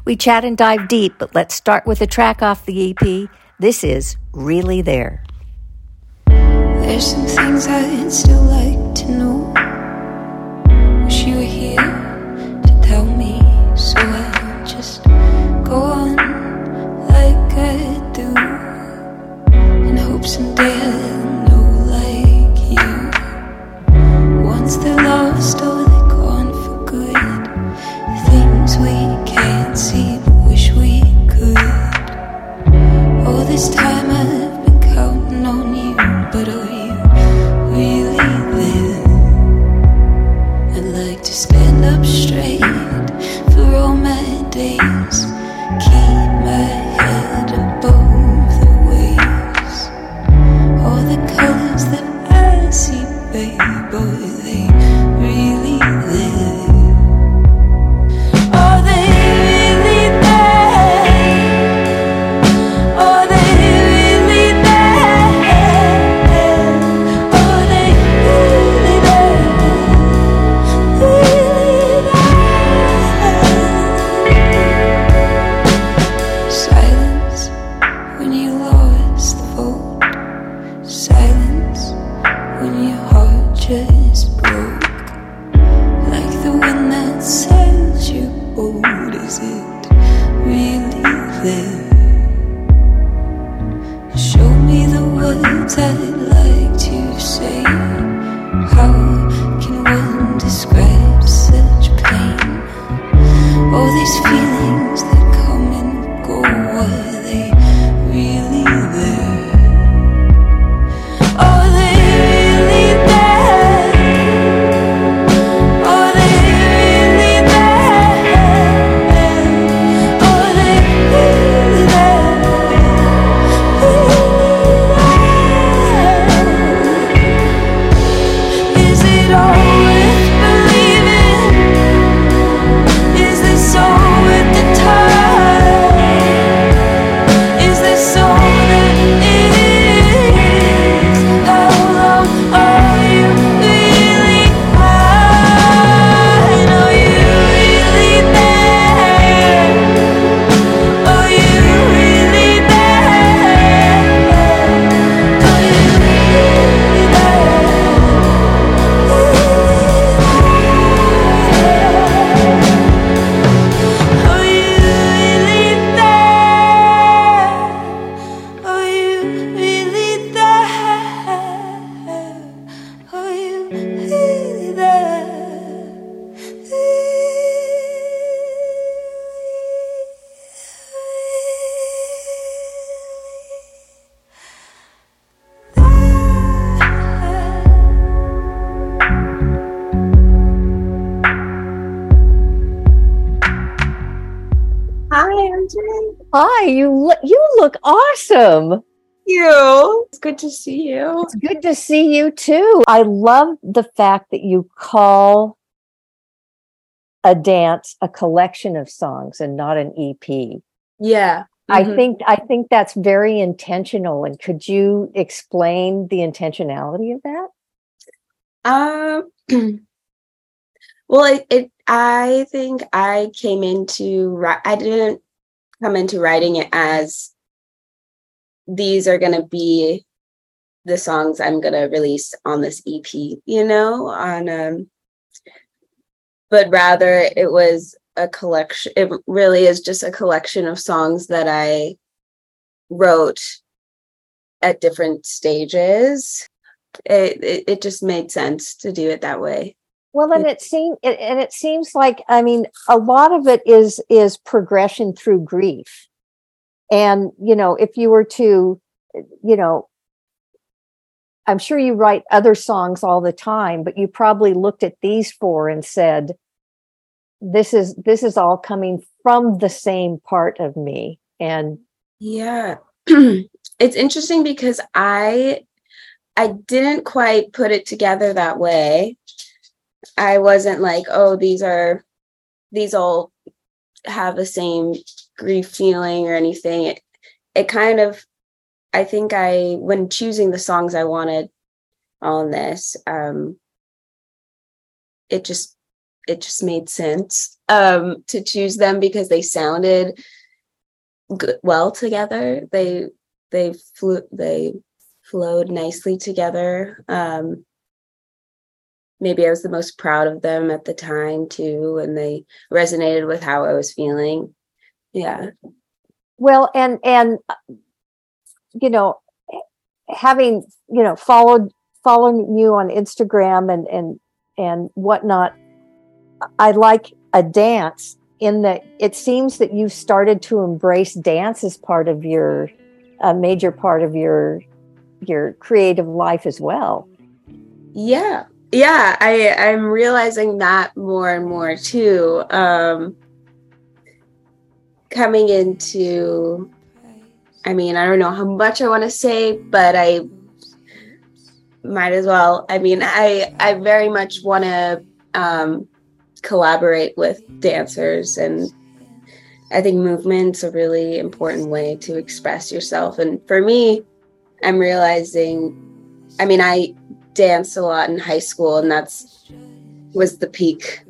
We chat and dive deep, but let's start with a track off the EP. This is Really There. There's some things I'd still like to know. It's good to see you too. I love the fact that you call a dance a collection of songs and not an EP. Yeah. I Mhm. think I think that's very intentional. And could you explain the intentionality of that? Um. (clears throat) well, it, it. I think I came into. I didn't come into writing it as these are gonna be the songs I'm gonna release on this EP. You know, on um. But rather, it was a collection. It really is just a collection of songs that I wrote at different stages. It, it it just made sense to do it that way. Well, and it seems, and it seems like, I mean, a lot of it is is progression through grief, and you know, if you were to, you know, I'm sure you write other songs all the time, but you probably looked at these four and said, "This is this is all coming from the same part of me," and Yeah. (clears throat) it's interesting because I I didn't quite put it together that way. I wasn't like, oh, these are these all have the same grief feeling or anything. It it kind of I think I when choosing the songs I wanted on this, um it just it just made sense um to choose them because they sounded good well together. They they flew they flowed nicely together. Um maybe I was the most proud of them at the time too, and they resonated with how I was feeling. Yeah. well, and and uh, you know, having you know followed following you on Instagram and and and whatnot, I like a dance in that it seems that you've started to embrace dance as part of your a major part of your your creative life as well. Yeah. Yeah, I I'm realizing that more and more too. Um coming into I mean, I don't know how much I want to say, but I might as well. I mean, I I very much want to um collaborate with dancers and I think movement's a really important way to express yourself and for me I'm realizing I mean I danced a lot in high school and that's was the peak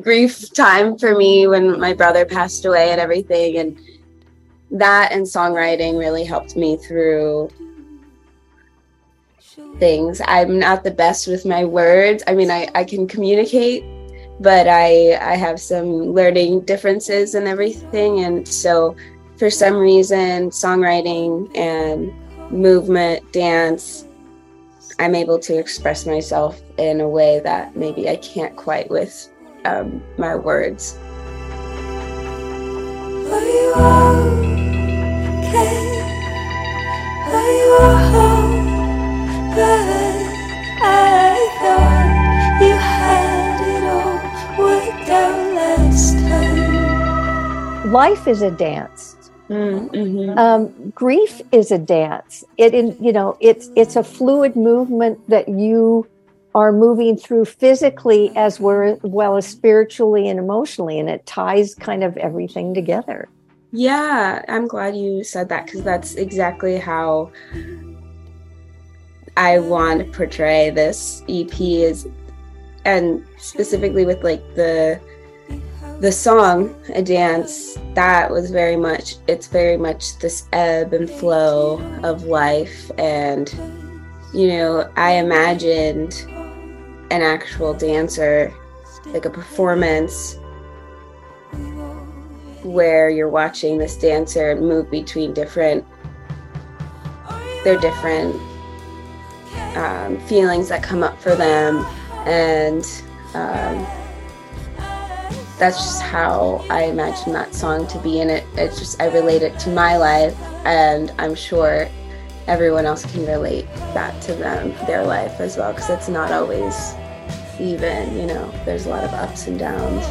grief time for me when my brother passed away and everything and that and songwriting really helped me through things. I'm not the best with my words. I mean i, I can communicate but i i have some learning differences and everything. And so for some reason songwriting and movement dance i'm able to express myself in a way that maybe i can't quite with um, my words Life is a dance. Mm-hmm. Um, grief is a dance. It in you know it's it's a fluid movement that you are moving through physically as well, well as spiritually and emotionally, and it ties kind of everything together. Yeah, I'm glad you said that because that's exactly how I want to portray this EP is and specifically with like the the song a dance that was very much it's very much this ebb and flow of life and you know I imagined an actual dancer like a performance where you're watching this dancer move between different their different um, feelings that come up for them. And um, that's just how i imagine that song to be. And it it's just i relate it to my life. And i'm sure everyone else can relate that to them their life as well. Because it's not always even you know there's a lot of ups and downs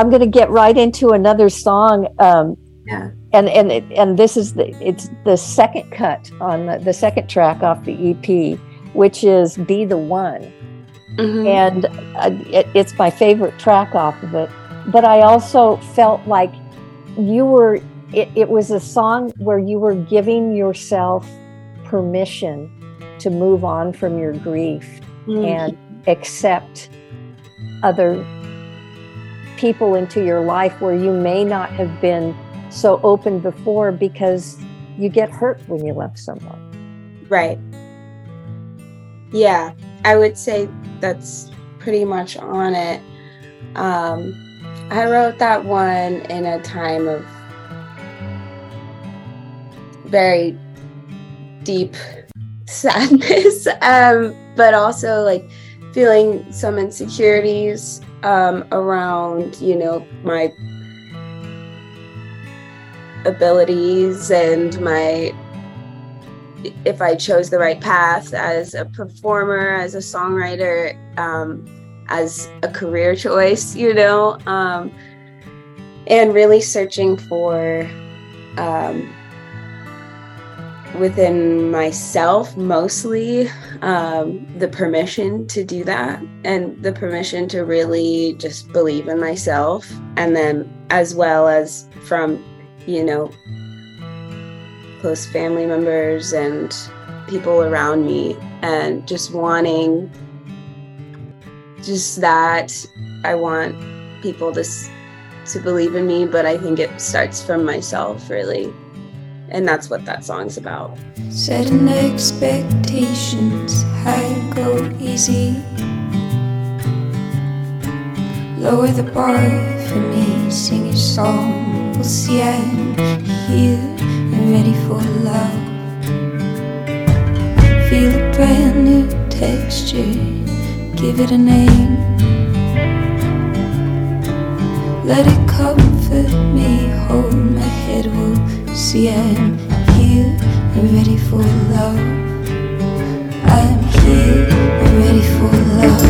I'm going to get right into another song. Um, Yeah. and and it- and this is the it's the second cut on the, the second track off the EP, which is "Be the One," Mhm. and uh, it, it's my favorite track off of it. But I also felt like you were. It, it was a song where you were giving yourself permission to move on from your grief Mhm. and accept other people into your life where you may not have been so open before because you get hurt when you love someone. Right. Yeah, I would say that's pretty much on it. Um, I wrote that one in a time of very deep (laughs) sadness, um, but also like feeling some insecurities um, around, you know, my abilities and my if I chose the right path as a performer, as a songwriter, um, as a career choice, you know, um, and really searching for um, within myself mostly um, the permission to do that and the permission to really just believe in myself, and then as well as from, you know, close family members and people around me and just wanting just that i want people to to believe in me but i think it starts from myself really and that's what that song's about Setting expectations high, go easy. Lower the bar for me, sing your song. We'll see I'm here and ready for love. Feel a brand new texture, give it a name. Let it comfort me, hold my head, we'll see I'm here and ready for love. I'm here and ready for love.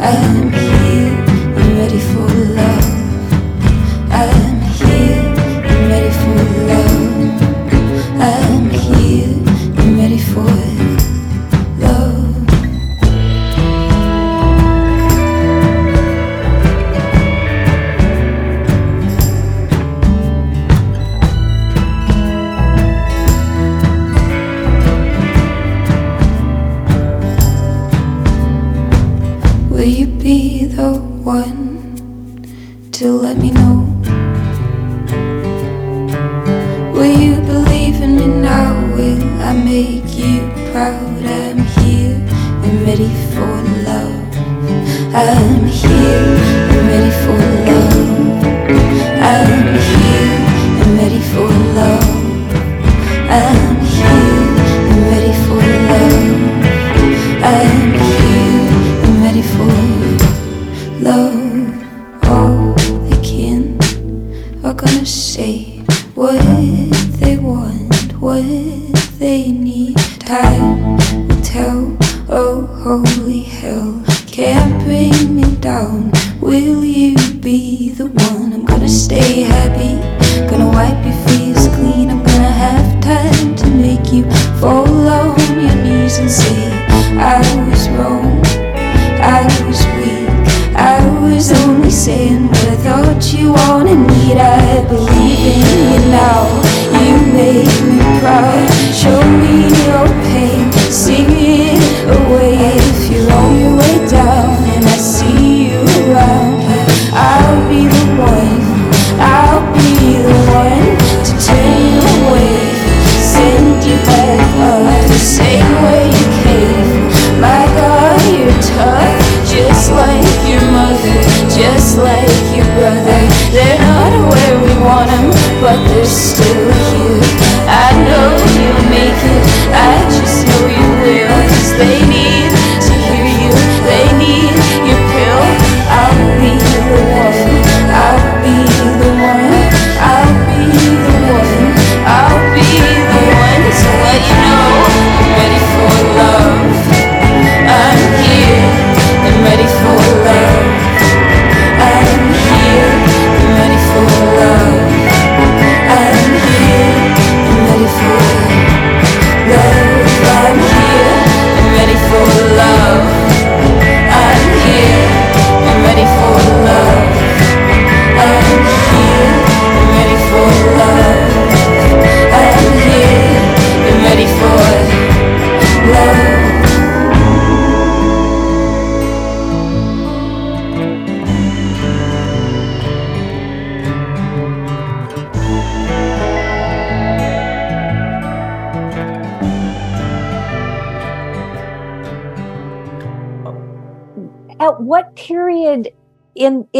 I'm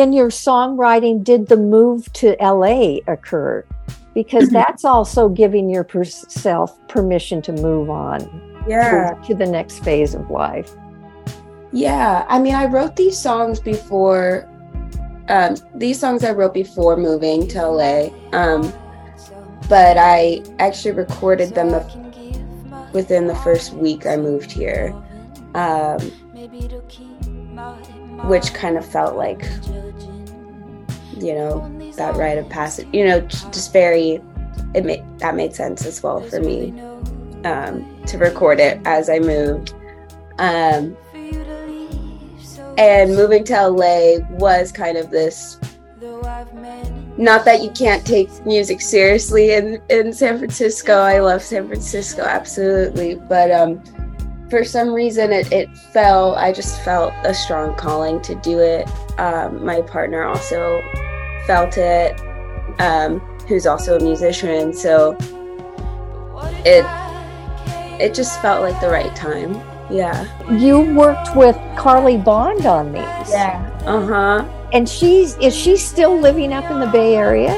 in your songwriting did the move to LA occur? Because that's also giving yourself permission to move on Yeah. to, to the next phase of life. Yeah, I mean, I wrote these songs before. Um, these songs I wrote before moving to LA, um, but I actually recorded them within the first week I moved here, um, which kind of felt like, you know, that rite of passage. You know, just very. It made that made sense as well for me um, to record it as I moved. Um, and moving to LA was kind of this not that you can't take music seriously in, in San Francisco. I love San Francisco, absolutely. But um, for some reason, it, it fell, I just felt a strong calling to do it. Um, my partner also felt it, um, who's also a musician. So it, it just felt like the right time. Yeah. You worked with Carly Bond on these. Yeah. Uh huh. And she's is she still living up in the Bay Area?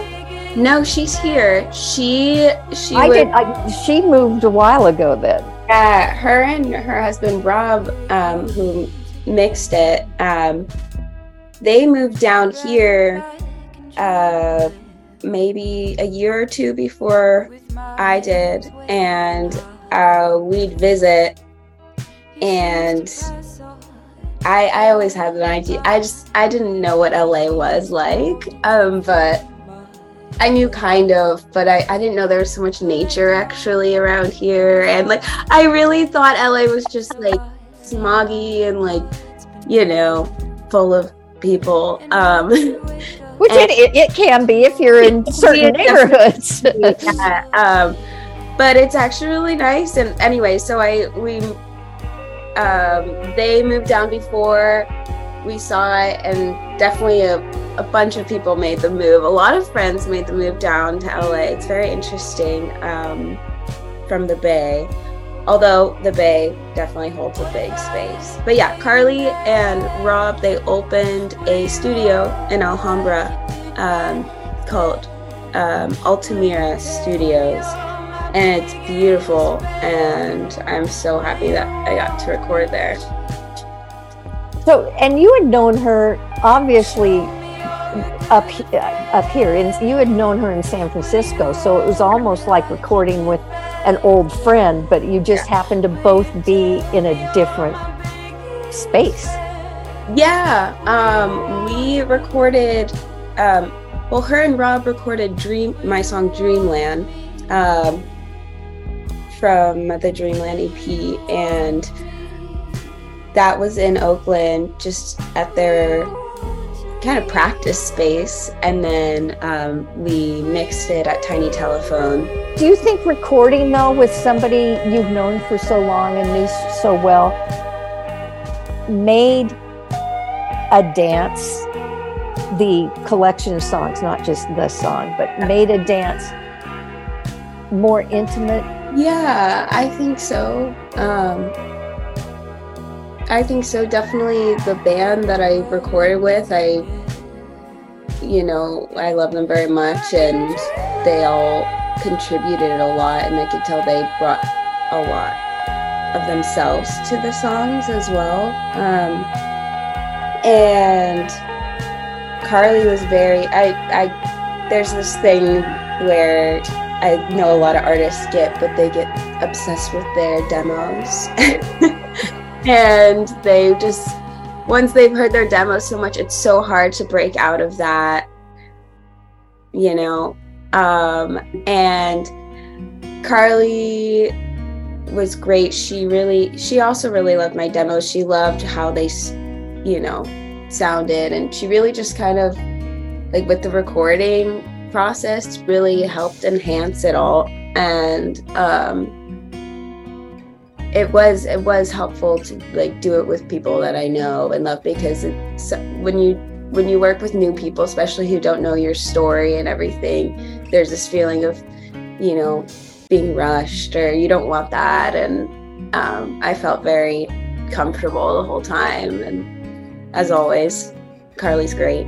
No, she's here. She she I would, did. I, she moved a while ago. Then Yeah, her and her husband Rob, um, who mixed it, um, they moved down here uh, maybe a year or two before I did, and uh, we'd visit, and I I always had an idea. I just I didn't know what LA was like, um, but I knew kind of, but I, I didn't know there was so much nature actually around here. And like, I really thought LA was just like smoggy and like, you know, full of people. Um, (laughs) which it, it, it can be if you're in (laughs) certain neighborhoods. (laughs) yeah, um, but it's actually really nice. And anyway, so I, we, um, they moved down before we saw it and definitely a, a bunch of people made the move. A lot of friends made the move down to LA. It's very interesting um, from the Bay, although the Bay definitely holds a big space. But yeah, Carly and Rob, they opened a studio in Alhambra um, called um, Altamira Studios. And it's beautiful, and I'm so happy that I got to record there. So, and you had known her obviously up up here, and you had known her in San Francisco. So it was almost like recording with an old friend, but you just happened to both be in a different space. Yeah, um, we recorded. Um, well, her and Rob recorded "Dream," my song "Dreamland," um, from the Dreamland EP, and that was in Oakland, just at their kind of practice space. And then um, we mixed it at Tiny Telephone. Do you think recording though with somebody you've known for so long and knew so well made a dance, the collection of songs, not just the song, but made a dance more intimate? Yeah, I think so. Um, I think so. Definitely the band that I recorded with, I, you know, I love them very much and they all contributed a lot and I could tell they brought a lot of themselves to the songs as well. Um, and Carly was very, I, I, there's this thing where I know a lot of artists get, but they get obsessed with their demos. (laughs) and they just, once they've heard their demo so much, it's so hard to break out of that, you know. Um, and Carly was great. She really, she also really loved my demos. She loved how they, you know, sounded. And she really just kind of, like with the recording process, really helped enhance it all. And, um, it was it was helpful to like do it with people that I know and love because it's when you when you work with new people, especially who don't know your story and everything, there's this feeling of, you know, being rushed or you don't want that. And um, I felt very comfortable the whole time. And as always. Carly's great.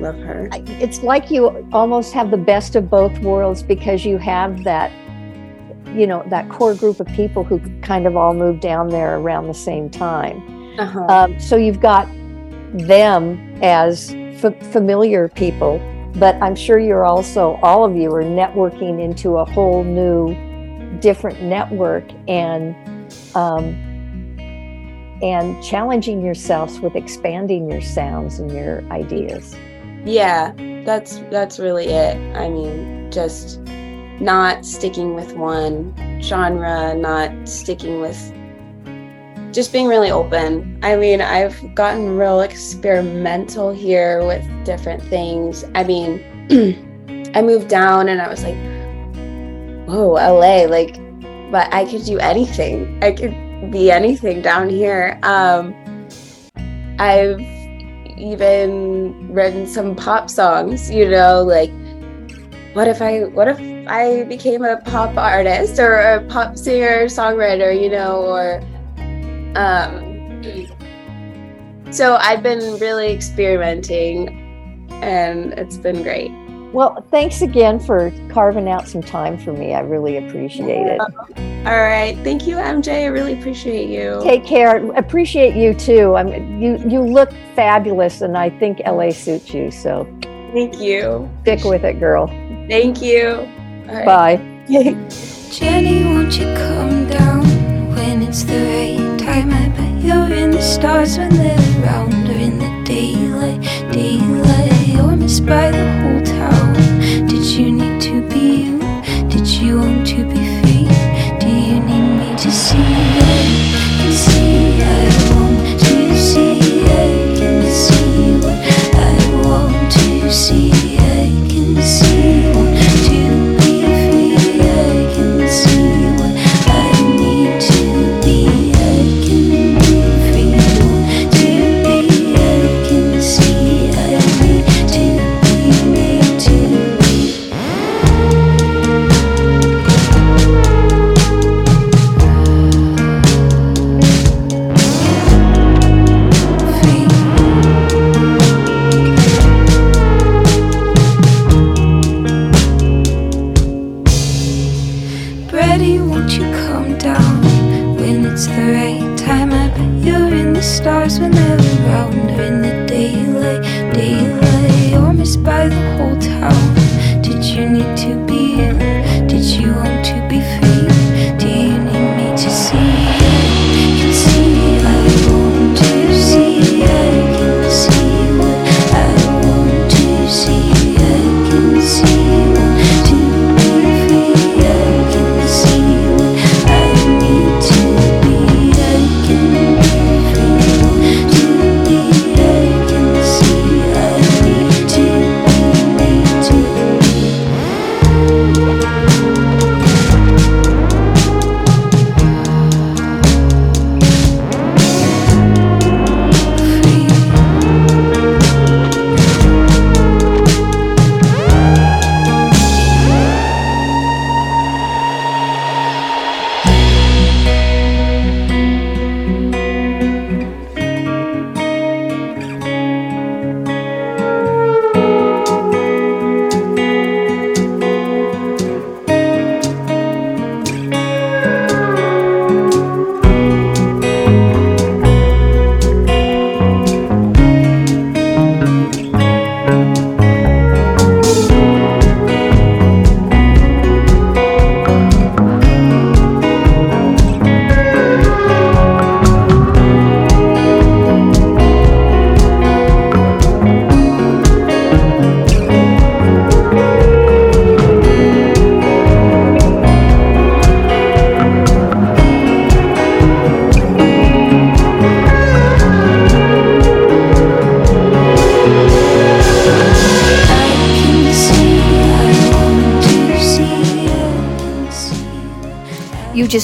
Love her. It's like you almost have the best of both worlds because you have that, you know, that core group of people who kind of all moved down there around the same time. Uh-huh. Um, so you've got them as f- familiar people, but I'm sure you're also, all of you are networking into a whole new, different network and, um, and challenging yourselves with expanding your sounds and your ideas. Yeah, that's that's really it. I mean, just not sticking with one genre, not sticking with just being really open. I mean, I've gotten real experimental here with different things. I mean, (clears throat) I moved down and I was like, whoa, LA, like, but I could do anything. I could be anything down here. Um, I've even written some pop songs, you know, like what if I what if I became a pop artist or a pop singer songwriter, you know, or um so I've been really experimenting and it's been great. Well, thanks again for carving out some time for me. I really appreciate it. All right. Thank you, MJ. I really appreciate you. Take care. Appreciate you too. I mean, you you look fabulous, and I think LA suits you. So Thank you. stick with it, girl. Thank you. Right. Bye. (laughs) Jenny, won't you come down when it's the right time? I bet you're in the stars when they're around, or in the daylight, daylight, or missed by the whole town. Did you need to be you? Did you want to be free? Do you need me to see? I can see. I want to see. I can see what I want to see.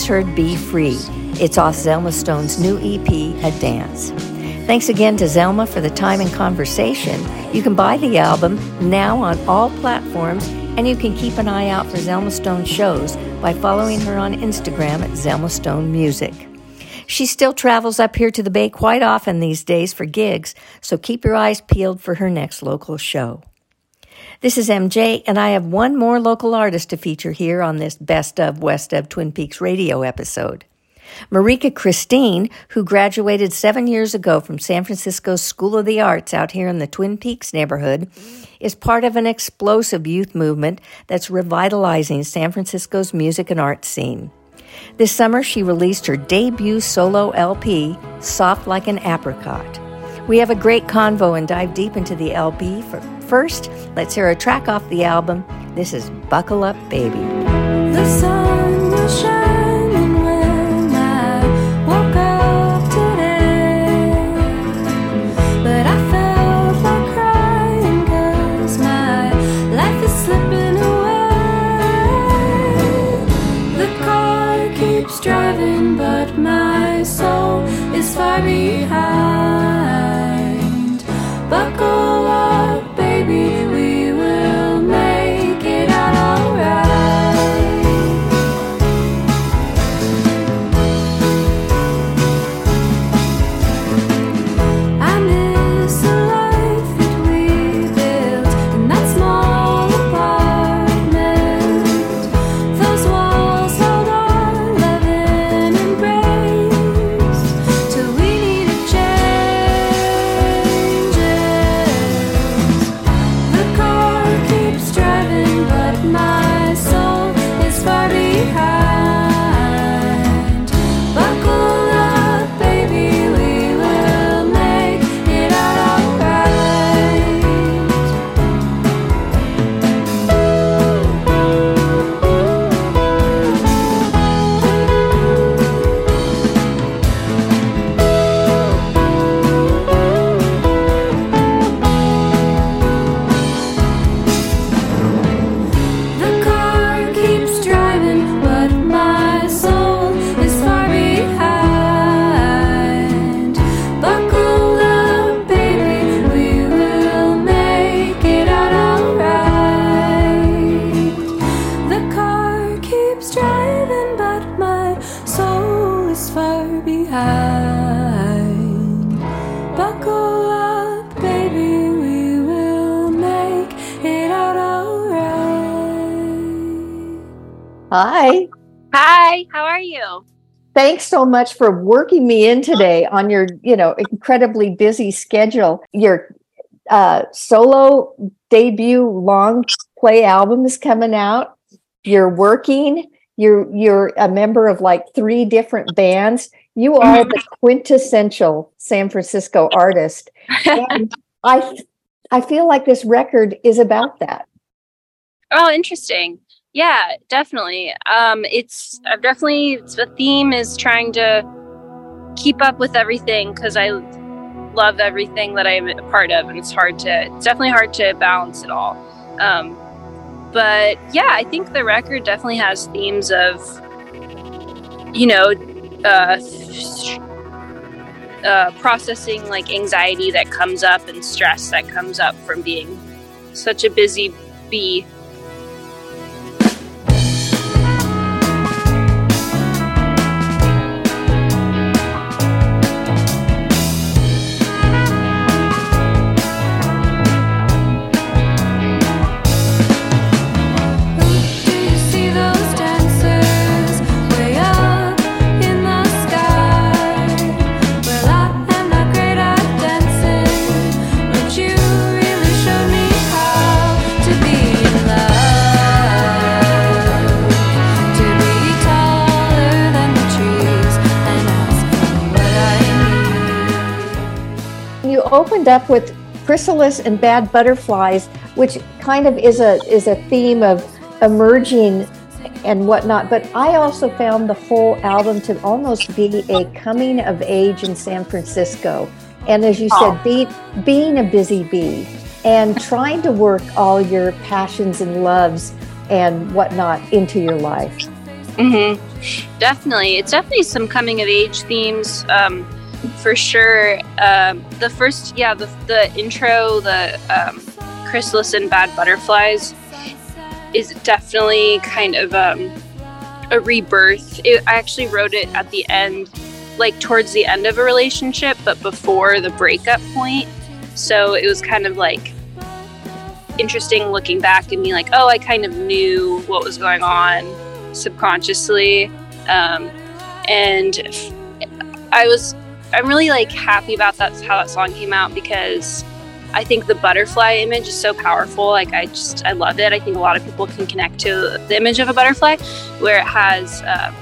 Heard Be Free. It's off Zelma Stone's new EP, A Dance. Thanks again to Zelma for the time and conversation. You can buy the album now on all platforms, and you can keep an eye out for Zelma Stone shows by following her on Instagram at Zelma Stone Music. She still travels up here to the Bay quite often these days for gigs, so keep your eyes peeled for her next local show. This is MJ, and I have one more local artist to feature here on this Best of West of Twin Peaks radio episode. Marika Christine, who graduated seven years ago from San Francisco's School of the Arts out here in the Twin Peaks neighborhood, is part of an explosive youth movement that's revitalizing San Francisco's music and art scene. This summer, she released her debut solo LP, Soft Like an Apricot. We have a great convo and dive deep into the LP. For first, let's hear a track off the album. This is Buckle Up Baby. The sun was shining when I woke up today, but I felt like crying 'cause my life is slipping away. The car keeps driving, but my soul is far behind. So much for working me in today on your, you know, incredibly busy schedule. Your uh, solo debut long play album is coming out. You're working. You're you're a member of like three different bands. You are the (laughs) quintessential San Francisco artist, and I I feel like this record is about that. Oh, interesting. Yeah, definitely. Um, it's I've definitely the theme is trying to keep up with everything because I love everything that I'm a part of, and it's hard to it's definitely hard to balance it all. Um, but yeah, I think the record definitely has themes of you know uh, uh, processing like anxiety that comes up and stress that comes up from being such a busy bee opened up with Chrysalis and Bad Butterflies, which kind of is a is a theme of emerging and whatnot. But I also found the whole album to almost be a coming of age in San Francisco. And as you said, being being a busy bee and trying to work all your passions and loves and whatnot into your life. hmm Definitely, it's definitely some coming of age themes um, for sure. Um, the first, yeah, the, the intro, the um, Chrysalis and Bad Butterflies, is definitely kind of um, a rebirth. It, I actually wrote it at the end like towards the end of a relationship, but before the breakup point. So it was kind of like interesting looking back and being like, oh, I kind of knew what was going on subconsciously. Um, and I was, I'm really like happy about that's how that song came out because I think the butterfly image is so powerful. Like I just, I love it. I think a lot of people can connect to the image of a butterfly where it has, uh,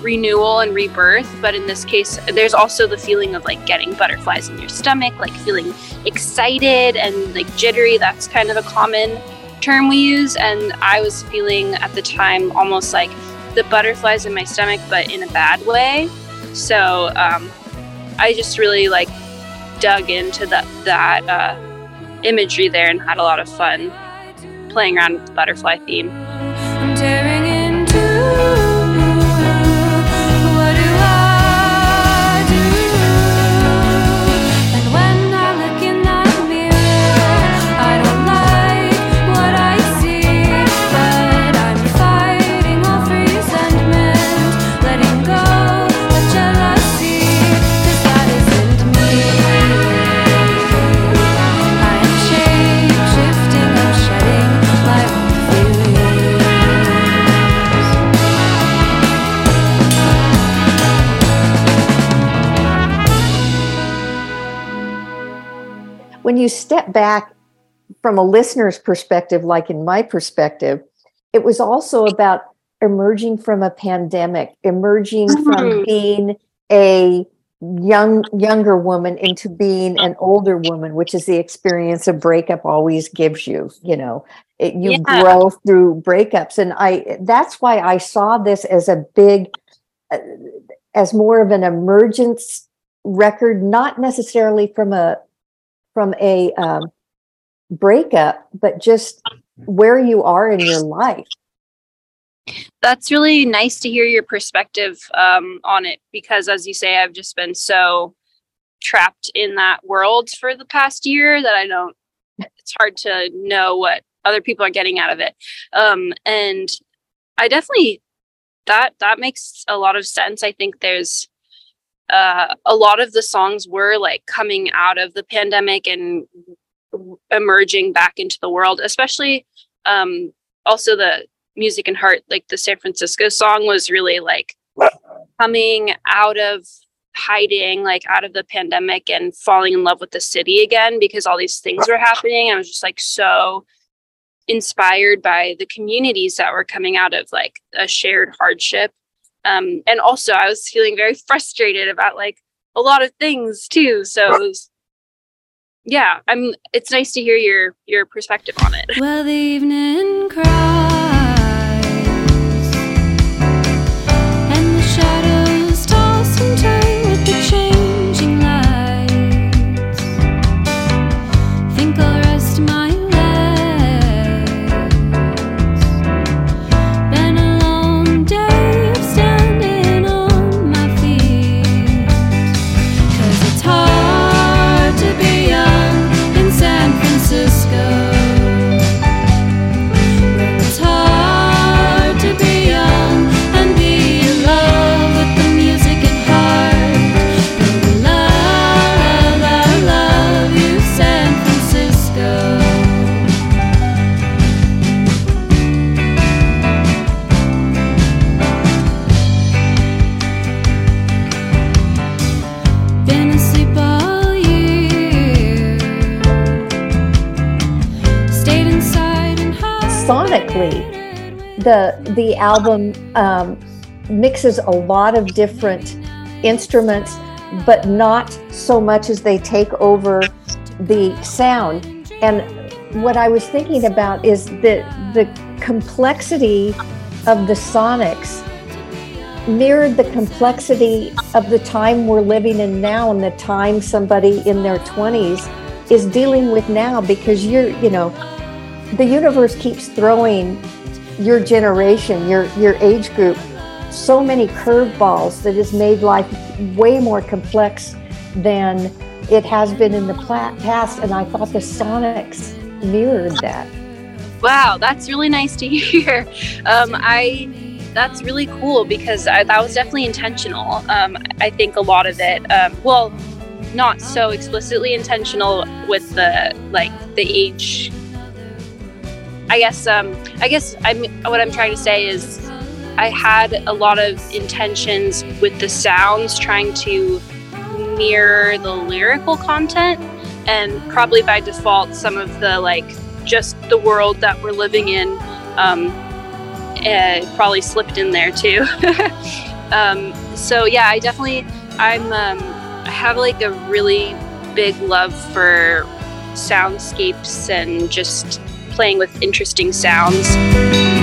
renewal and rebirth but in this case there's also the feeling of like getting butterflies in your stomach like feeling excited and like jittery that's kind of a common term we use and i was feeling at the time almost like the butterflies in my stomach but in a bad way so um, i just really like dug into that that uh, imagery there and had a lot of fun playing around with the butterfly theme when you step back from a listener's perspective, like in my perspective, it was also about emerging from a pandemic, emerging from Mhm. being a young younger woman into being an older woman which is the experience a breakup always gives you you know it, you Yeah. grow through breakups and i that's why i saw this as a big uh, as more of an emergence record not necessarily from a from a um, breakup, but just where you are in your life. that's really nice to hear your perspective um, on it because as you say i've just been so trapped in that world for the past year that i don't it's hard to know what other people are getting out of it um, and i definitely that that makes a lot of sense i think there's uh, a lot of the songs were like coming out of the pandemic and emerging back into the world especially um, also the music and heart like the san francisco song was really like coming out of hiding like out of the pandemic and falling in love with the city again because all these things were happening. I was just like so inspired by the communities that were coming out of like a shared hardship um, and also i was feeling very frustrated about like a lot of things too. So it was yeah i'm it's nice to hear your your perspective on it. Well, the evening cries, The the album um, mixes a lot of different instruments, but not so much as they take over the sound. And what I was thinking about is that the complexity of the sonics mirrored the complexity of the time we're living in now and the time somebody in their 20s is dealing with now because you're you know the universe keeps throwing your generation your your age group so many curveballs that has made life way more complex than it has been in the past and i thought the sonics mirrored that Wow, that's really nice to (laughs) hear. Um, I that's really cool because I, that was definitely intentional. Um, I think a lot of it, um, well, not so explicitly intentional with the like the age. I guess um, I guess I'm what I'm trying to say is I had a lot of intentions with the sounds, trying to mirror the lyrical content, and probably by default, some of the like just the world that we're living in um, uh, probably slipped in there too. (laughs) um, so yeah, I definitely I'm um, I have like a really big love for soundscapes and just playing with interesting sounds.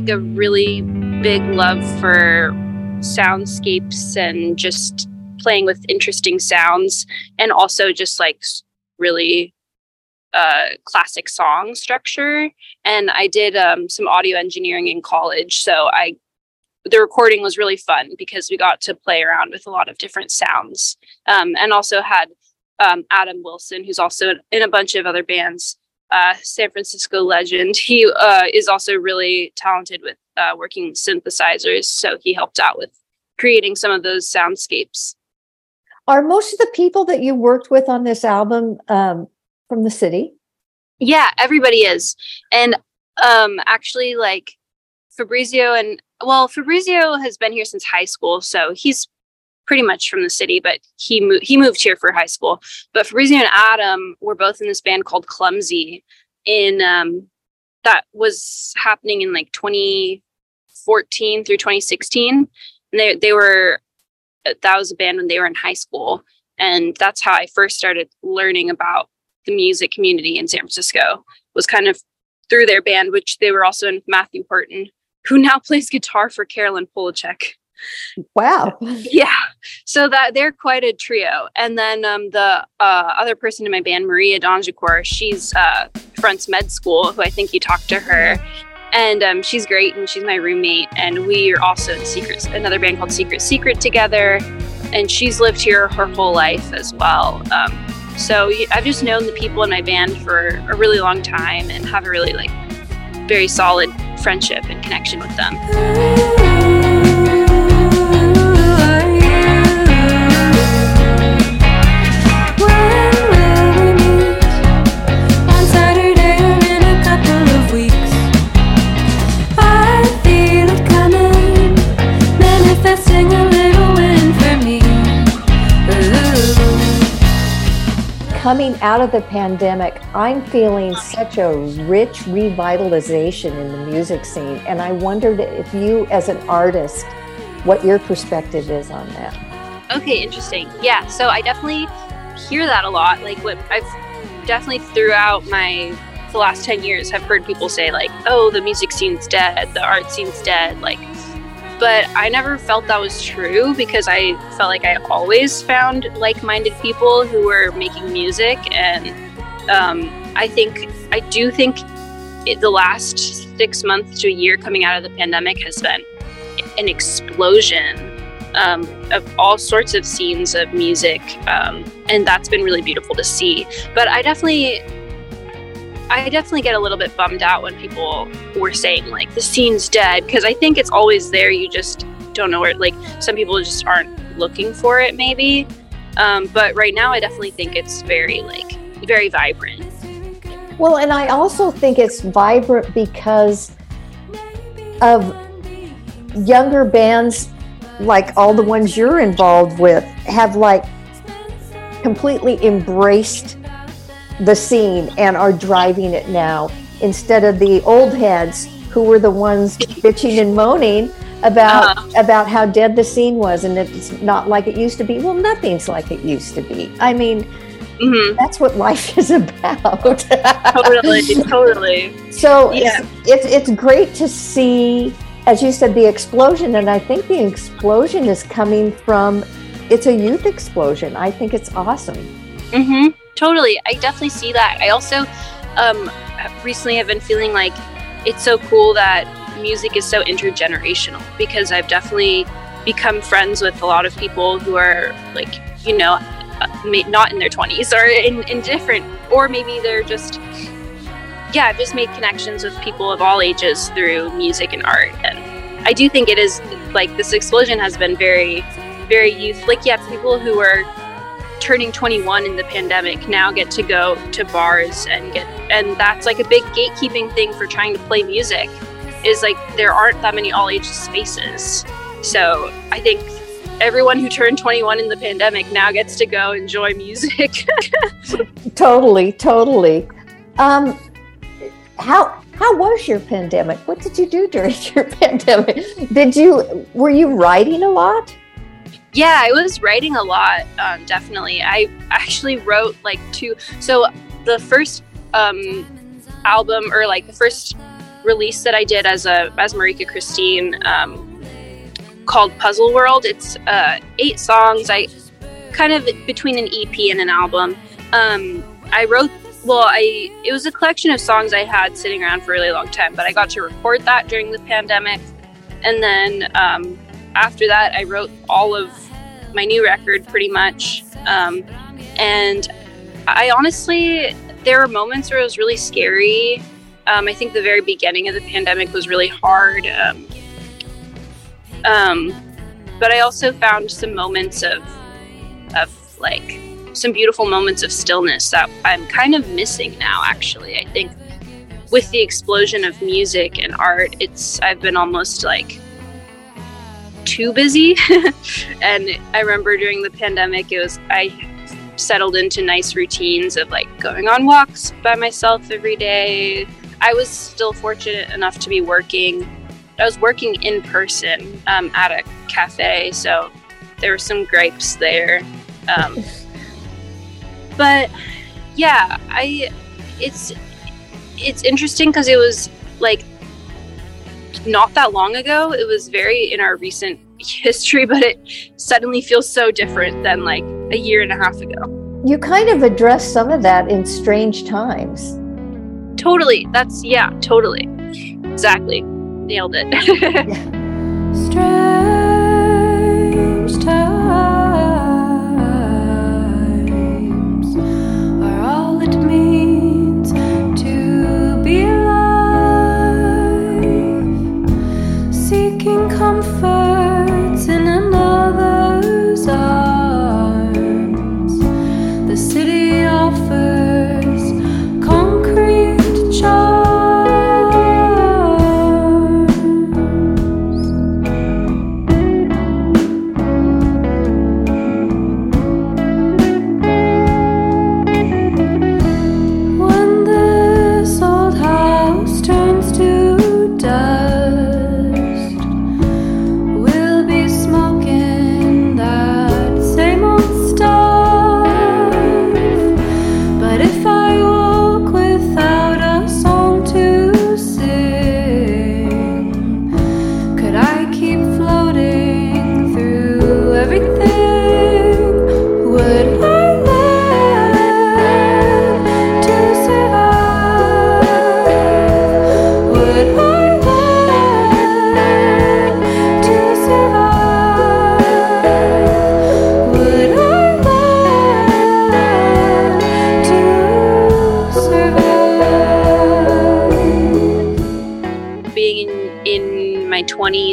Like a really big love for soundscapes and just playing with interesting sounds and also just like really uh, classic song structure. And I did um, some audio engineering in college, so I the recording was really fun because we got to play around with a lot of different sounds, um, and also had um, Adam Wilson, who's also in a bunch of other bands, uh, San Francisco legend. He uh, is also really talented with uh, working synthesizers, so he helped out with creating some of those soundscapes. Are most of the people that you worked with on this album um, from the city? Yeah, everybody is. And um actually like Fabrizio and well, Fabrizio has been here since high school, so he's pretty much from the city, but he moved he moved here for high school. But Fabrizio and Adam were both in this band called Clumsy in um that was happening in like 2014 through 2016. And they they were that was a band when they were in high school. And that's how I first started learning about the music community in San Francisco was kind of through their band, which they were also in Matthew Horton, who now (laughs) plays guitar for Caroline Polachek. Wow. (laughs) Yeah. So that they're quite a trio. And then um, the uh, other person in my band, Maria Donjicourt, she's uh, fronts med school, who I think you talked to her. And um, she's great, and she's my roommate. And we are also in Secret, another band called Secret Secret together. And she's lived here her whole life as well. Um, so I've just known the people in my band for a really long time and have a really like very solid friendship and connection with them. Coming out of the pandemic, I'm feeling such a rich revitalization in the music scene. And I wondered if you, as an artist, what your perspective is on that. Okay, interesting. Yeah, so I definitely hear that a lot. Like what I've definitely throughout my the last 10 years have heard people say like, "Oh, the music scene's dead, the art scene's dead." Like but I never felt that was true because I felt like I always found like-minded people who were making music and um, I think I do think it, the last 6 months to a year coming out of the pandemic has been an explosion um, of all sorts of scenes of music, um, and that's been really beautiful to see. But I definitely, I definitely get a little bit bummed out when people were saying like the scene's dead because I think it's always there. You just don't know where. Like some people just aren't looking for it, maybe. Um, but right now, I definitely think it's very like very vibrant. Well, and I also think it's vibrant because of younger bands like all the ones you're involved with have like completely embraced the scene and are driving it now instead of the old heads who were the ones bitching and moaning about about how dead the scene was and it's not like it used to be. Well nothing's like it used to be. I mean that's what life (laughs) is about. Totally, totally. so Yeah. it's, it's it's great to see as you said the explosion and i think the explosion is coming from it's a youth explosion. I think it's awesome. Hmm Totally. I definitely see that. I also um, recently have been feeling like it's so cool that music is so intergenerational because I've definitely become friends with a lot of people who are like, you know, uh, not in their 20s or in, in different, or maybe they're just, yeah, I've just made connections with people of all ages through music and art. And I do think it is like this explosion has been very, very youth. Like, yeah, people who are turning 21 in the pandemic now get to go to bars and get and that's like a big gatekeeping thing for trying to play music is like there aren't that many all ages spaces. So i think everyone who turned 21 in the pandemic now gets to go enjoy music. (laughs) Totally totally. Um how how was your pandemic? What did you do during (laughs) your pandemic? Did you were you writing a lot yeah i was writing a lot um, definitely. I actually wrote like two so the first um, album or like the first release that i did as a as marika christine um, called puzzle world it's uh, eight songs i kind of between an ep and an album. Um, i wrote well i it was a collection of songs i had sitting around for a really long time but i got to record that during the pandemic and then um, after that i wrote all of my new record pretty much. Um, and i honestly there were moments where it was really scary. Um, i think the very beginning of the pandemic was really hard. Um, um, but i also found some moments of of like some beautiful moments of stillness that i'm kind of missing now actually. I think with the explosion of music and art it's i've been almost like too busy. (laughs) and I remember during the pandemic, it was I settled into nice routines of like going on walks by myself every day. I was still fortunate enough to be working. I was working in person um, at a cafe, so there were some gripes there. Um, (laughs) but yeah, I it's it's interesting because it was like not that long ago. It was very in our recent (laughs) history, but it suddenly feels so different than like a year and a half ago. you kind of addressed some of that in strange times Totally. That's, yeah, totally. Exactly. Nailed it. (laughs) (laughs) Strange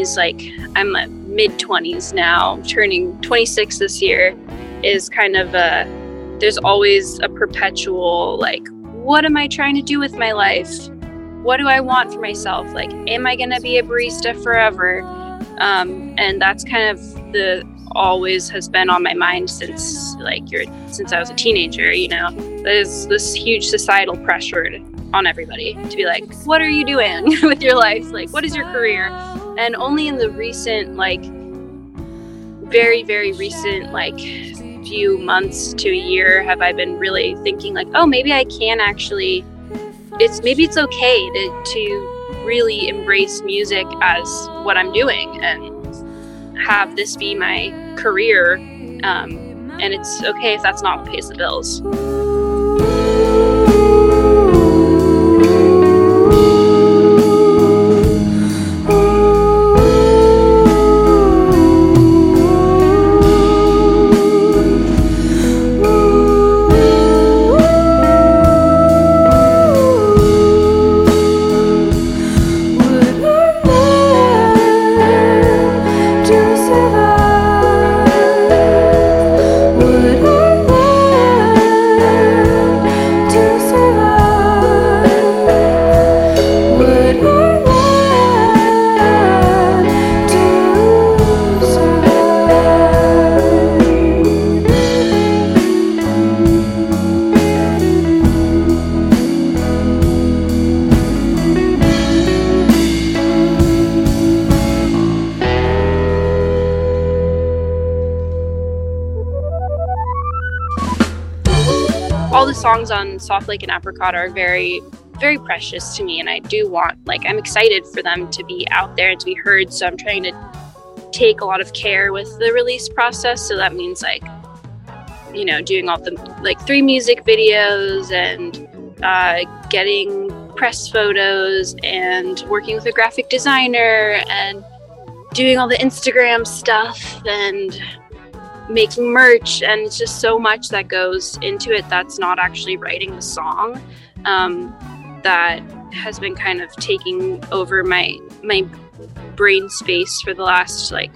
20s, like I'm mid 20s now, turning 26 this year, is kind of a, there's always a perpetual, like, what am I trying to do with my life? What do I want for myself? Like, am I going to be a barista forever? Um, and that's kind of the always has been on my mind since like you're since I was a teenager, you know. There's this huge societal pressure on everybody to be like, what are you doing (laughs) with your life? Like, what is your career? And only in the recent, like, very, very recent, like, few months to a year have I been really thinking, like, oh, maybe I can actually, it's maybe it's okay to, to really embrace music as what I'm doing and have this be my career. Um, and it's okay if that's not what pays the bills. Soft Like an Apricot are very, very precious to me, and I do want, like, I'm excited for them to be out there and to be heard. So I'm trying to take a lot of care with the release process. So that means like, you know, doing all the like three music videos and uh, getting press photos and working with a graphic designer and doing all the Instagram stuff and making merch and it's just so much that goes into it that's not actually writing the song um, that has been kind of taking over my my brain space for the last like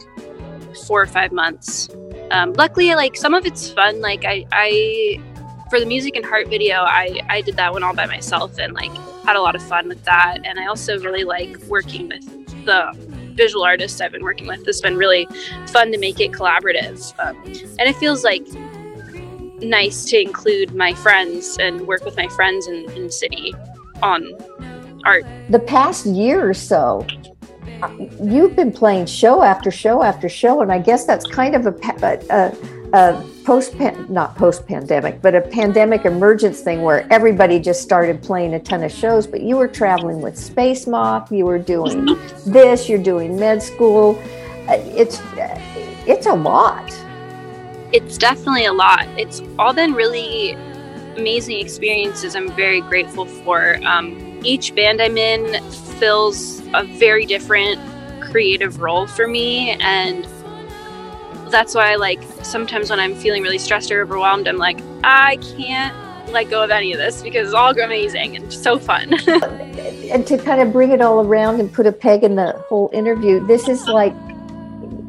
four or five months. Um, luckily like some of it's fun like I, I for the music and heart video I, I did that one all by myself and like had a lot of fun with that and i also really like working with the visual artists I've been working with. It's been really fun to make it collaborative. Um, and it feels like nice to include my friends and work with my friends in, in city on art. The past year or so, uh, you've been playing show after show after show, and I guess that's kind of a, a, a post not post pandemic, but a pandemic emergence thing where everybody just started playing a ton of shows. But you were traveling with Space Moth, you were doing this, you're doing med school. Uh, It's it's a lot. It's definitely a lot. It's all been really amazing experiences. I'm very grateful for. Um, each band I'm in fills a very different creative role for me, and that's why like sometimes when I'm feeling really stressed or overwhelmed, I'm like, I can't let go of any of this because it's all amazing and so fun. (laughs) and to kind of bring it all around and put a peg in the whole interview, this is like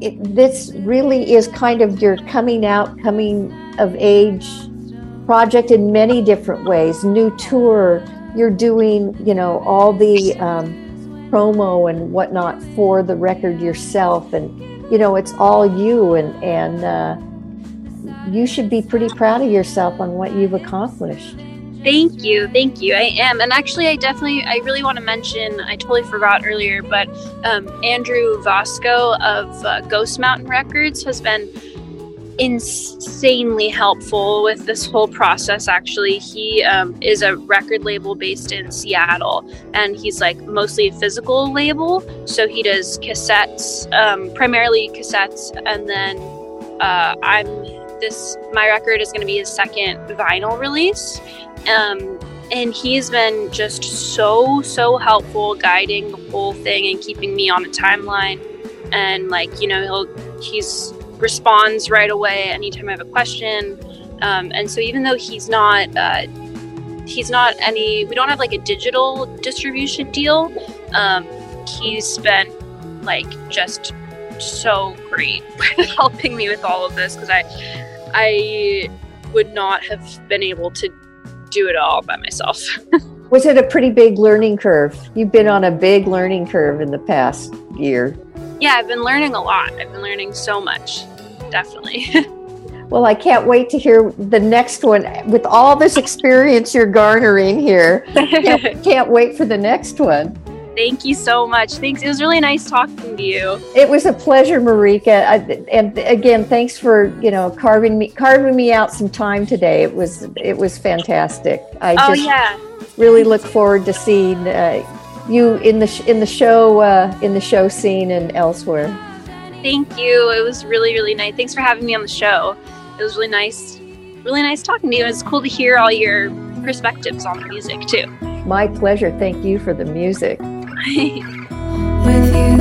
it, this really is kind of your coming out, coming of age project in many different ways. New tour, you're doing, you know, all the um, promo and whatnot for the record yourself, and you know, it's all you, and and uh, you should be pretty proud of yourself on what you've accomplished. Thank you, thank you. I am, and actually, I definitely, I really want to mention. I totally forgot earlier, but um, Andrew Vasco of uh, Ghost Mountain Records has been insanely helpful with this whole process. Actually, he um, is a record label based in Seattle, and he's like mostly a physical label. So he does cassettes, um, primarily cassettes, and then uh, I'm this. My record is going to be his second vinyl release. Um, and he's been just so so helpful guiding the whole thing and keeping me on a timeline and like you know he'll he's responds right away anytime i have a question um, and so even though he's not uh, he's not any we don't have like a digital distribution deal um, he's been like just so great (laughs) with helping me with all of this because I I would not have been able to do it all by myself. (laughs) Was it a pretty big learning curve? You've been on a big learning curve in the past year. yeah, I've been learning a lot. I've been learning so much. Definitely. (laughs) Well, I can't wait to hear the next one with all this experience you're garnering here. Can't, (laughs) can't wait for the next one. Thank you so much. Thanks. It was really nice talking to you. It was a pleasure, Marika. I, and again, thanks for you know carving me carving me out some time today. It was it was fantastic. I oh just yeah. really look forward to seeing uh, you in the sh- in the show uh, in the show scene and elsewhere. Thank you. It was really, really nice. Thanks for having me on the show. It was really nice, really nice talking to you. It was cool to hear all your perspectives on the music too. My pleasure. Thank you for the music. (laughs) With you,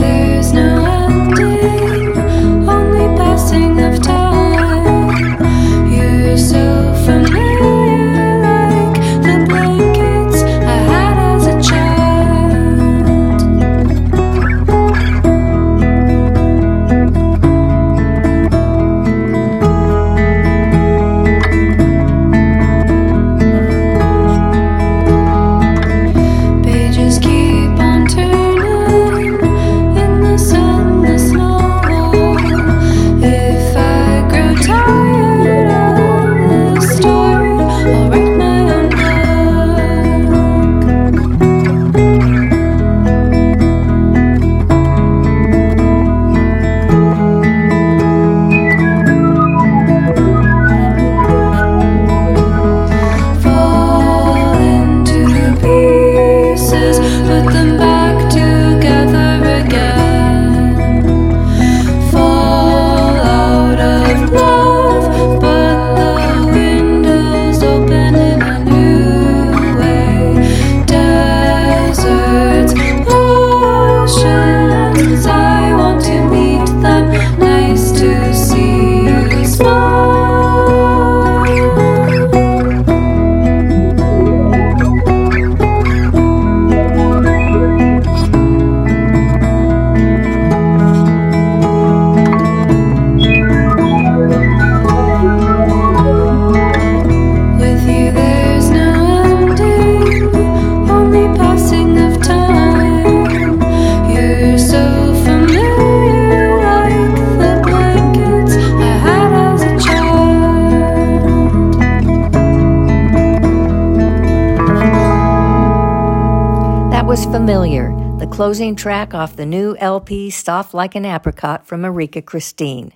closing track off the new LP Soft Like an Apricot from Marika Christine.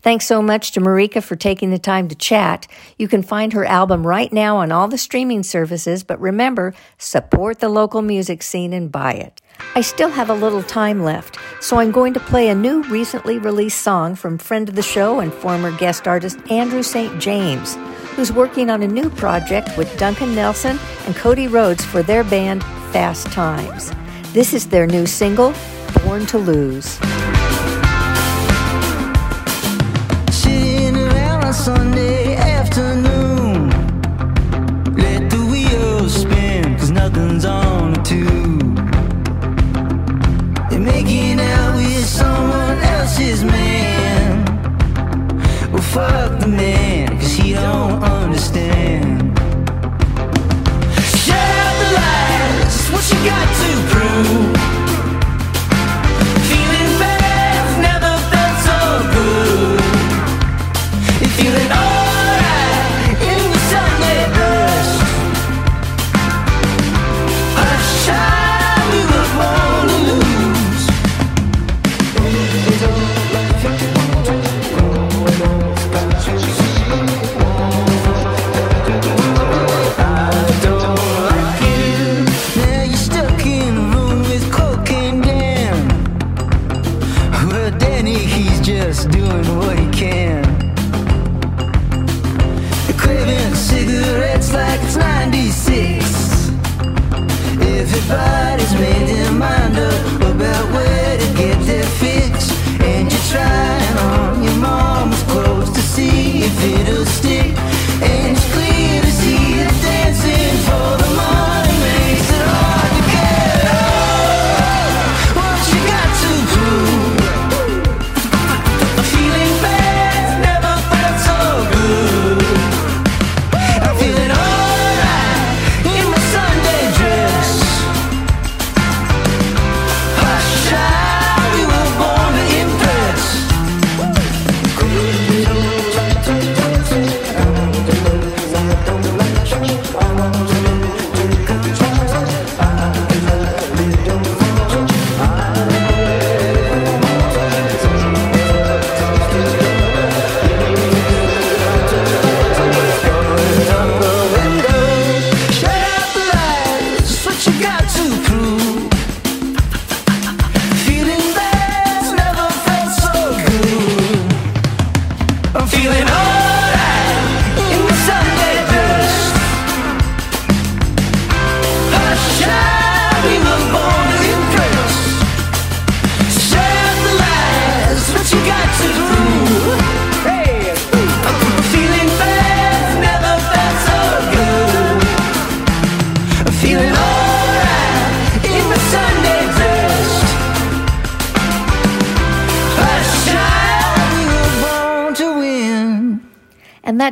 Thanks so much to Marika for taking the time to chat. You can find her album right now on all the streaming services, but remember, support the local music scene and buy it. I still have a little time left, so I'm going to play a new recently released song from friend of the show and former guest artist Andrew St. James, who's working on a new project with Duncan Nelson and Cody Rhodes for their band Fast Times. This is their new single, Born to Lose. Sitting around on Sunday afternoon. Let the wheels spin, cause nothing's on a tube. They're making out with someone else's man. Well, fuck the man, cause he don't understand. Shut out the lights, what you got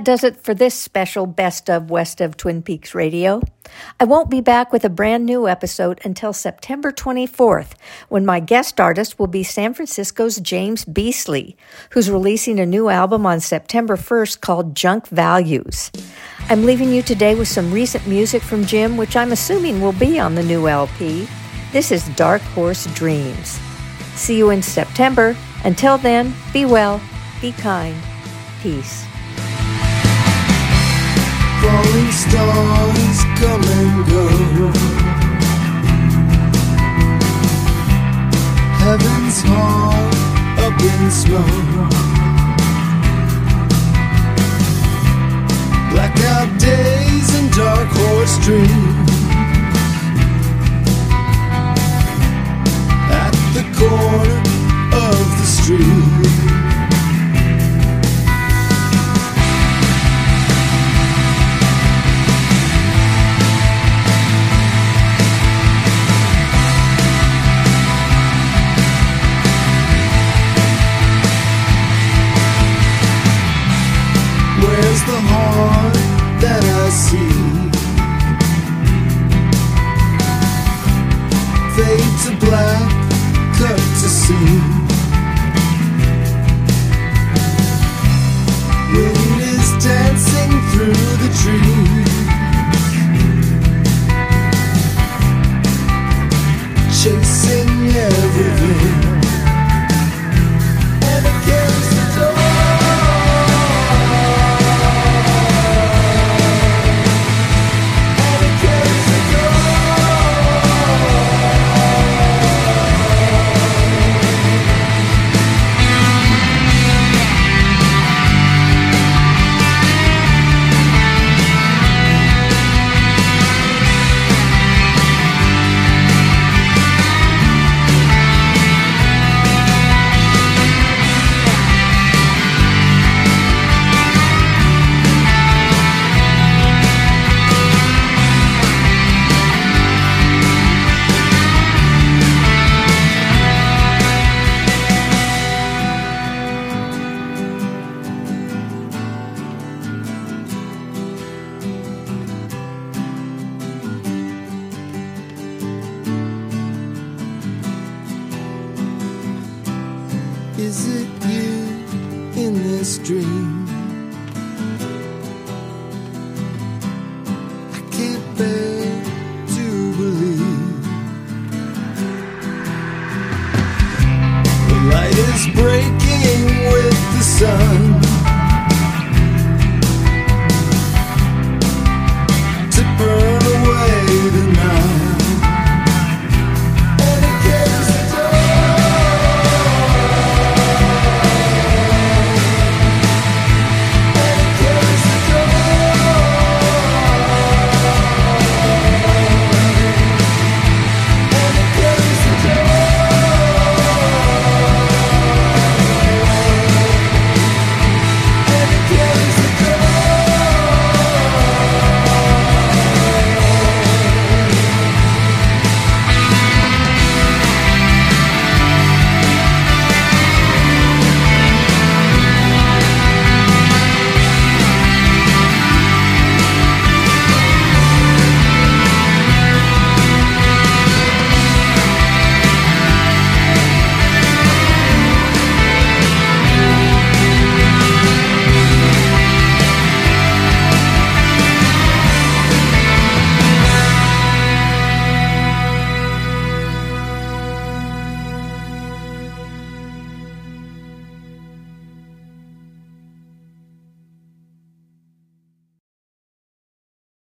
that does it for this special Best of West of Twin Peaks Radio. I won't be back with a brand new episode until September 24th, when my guest artist will be San Francisco's James Beasley, who's releasing a new album on September 1st called Junk Values. I'm leaving you today with some recent music from Jim, which I'm assuming will be on the new LP. This is Dark Horse Dreams. See you in September. Until then, be well, be kind, peace. Falling stars come and go. Heaven's hall up in smoke. Blackout days and dark horse dreams. At the corner of the street.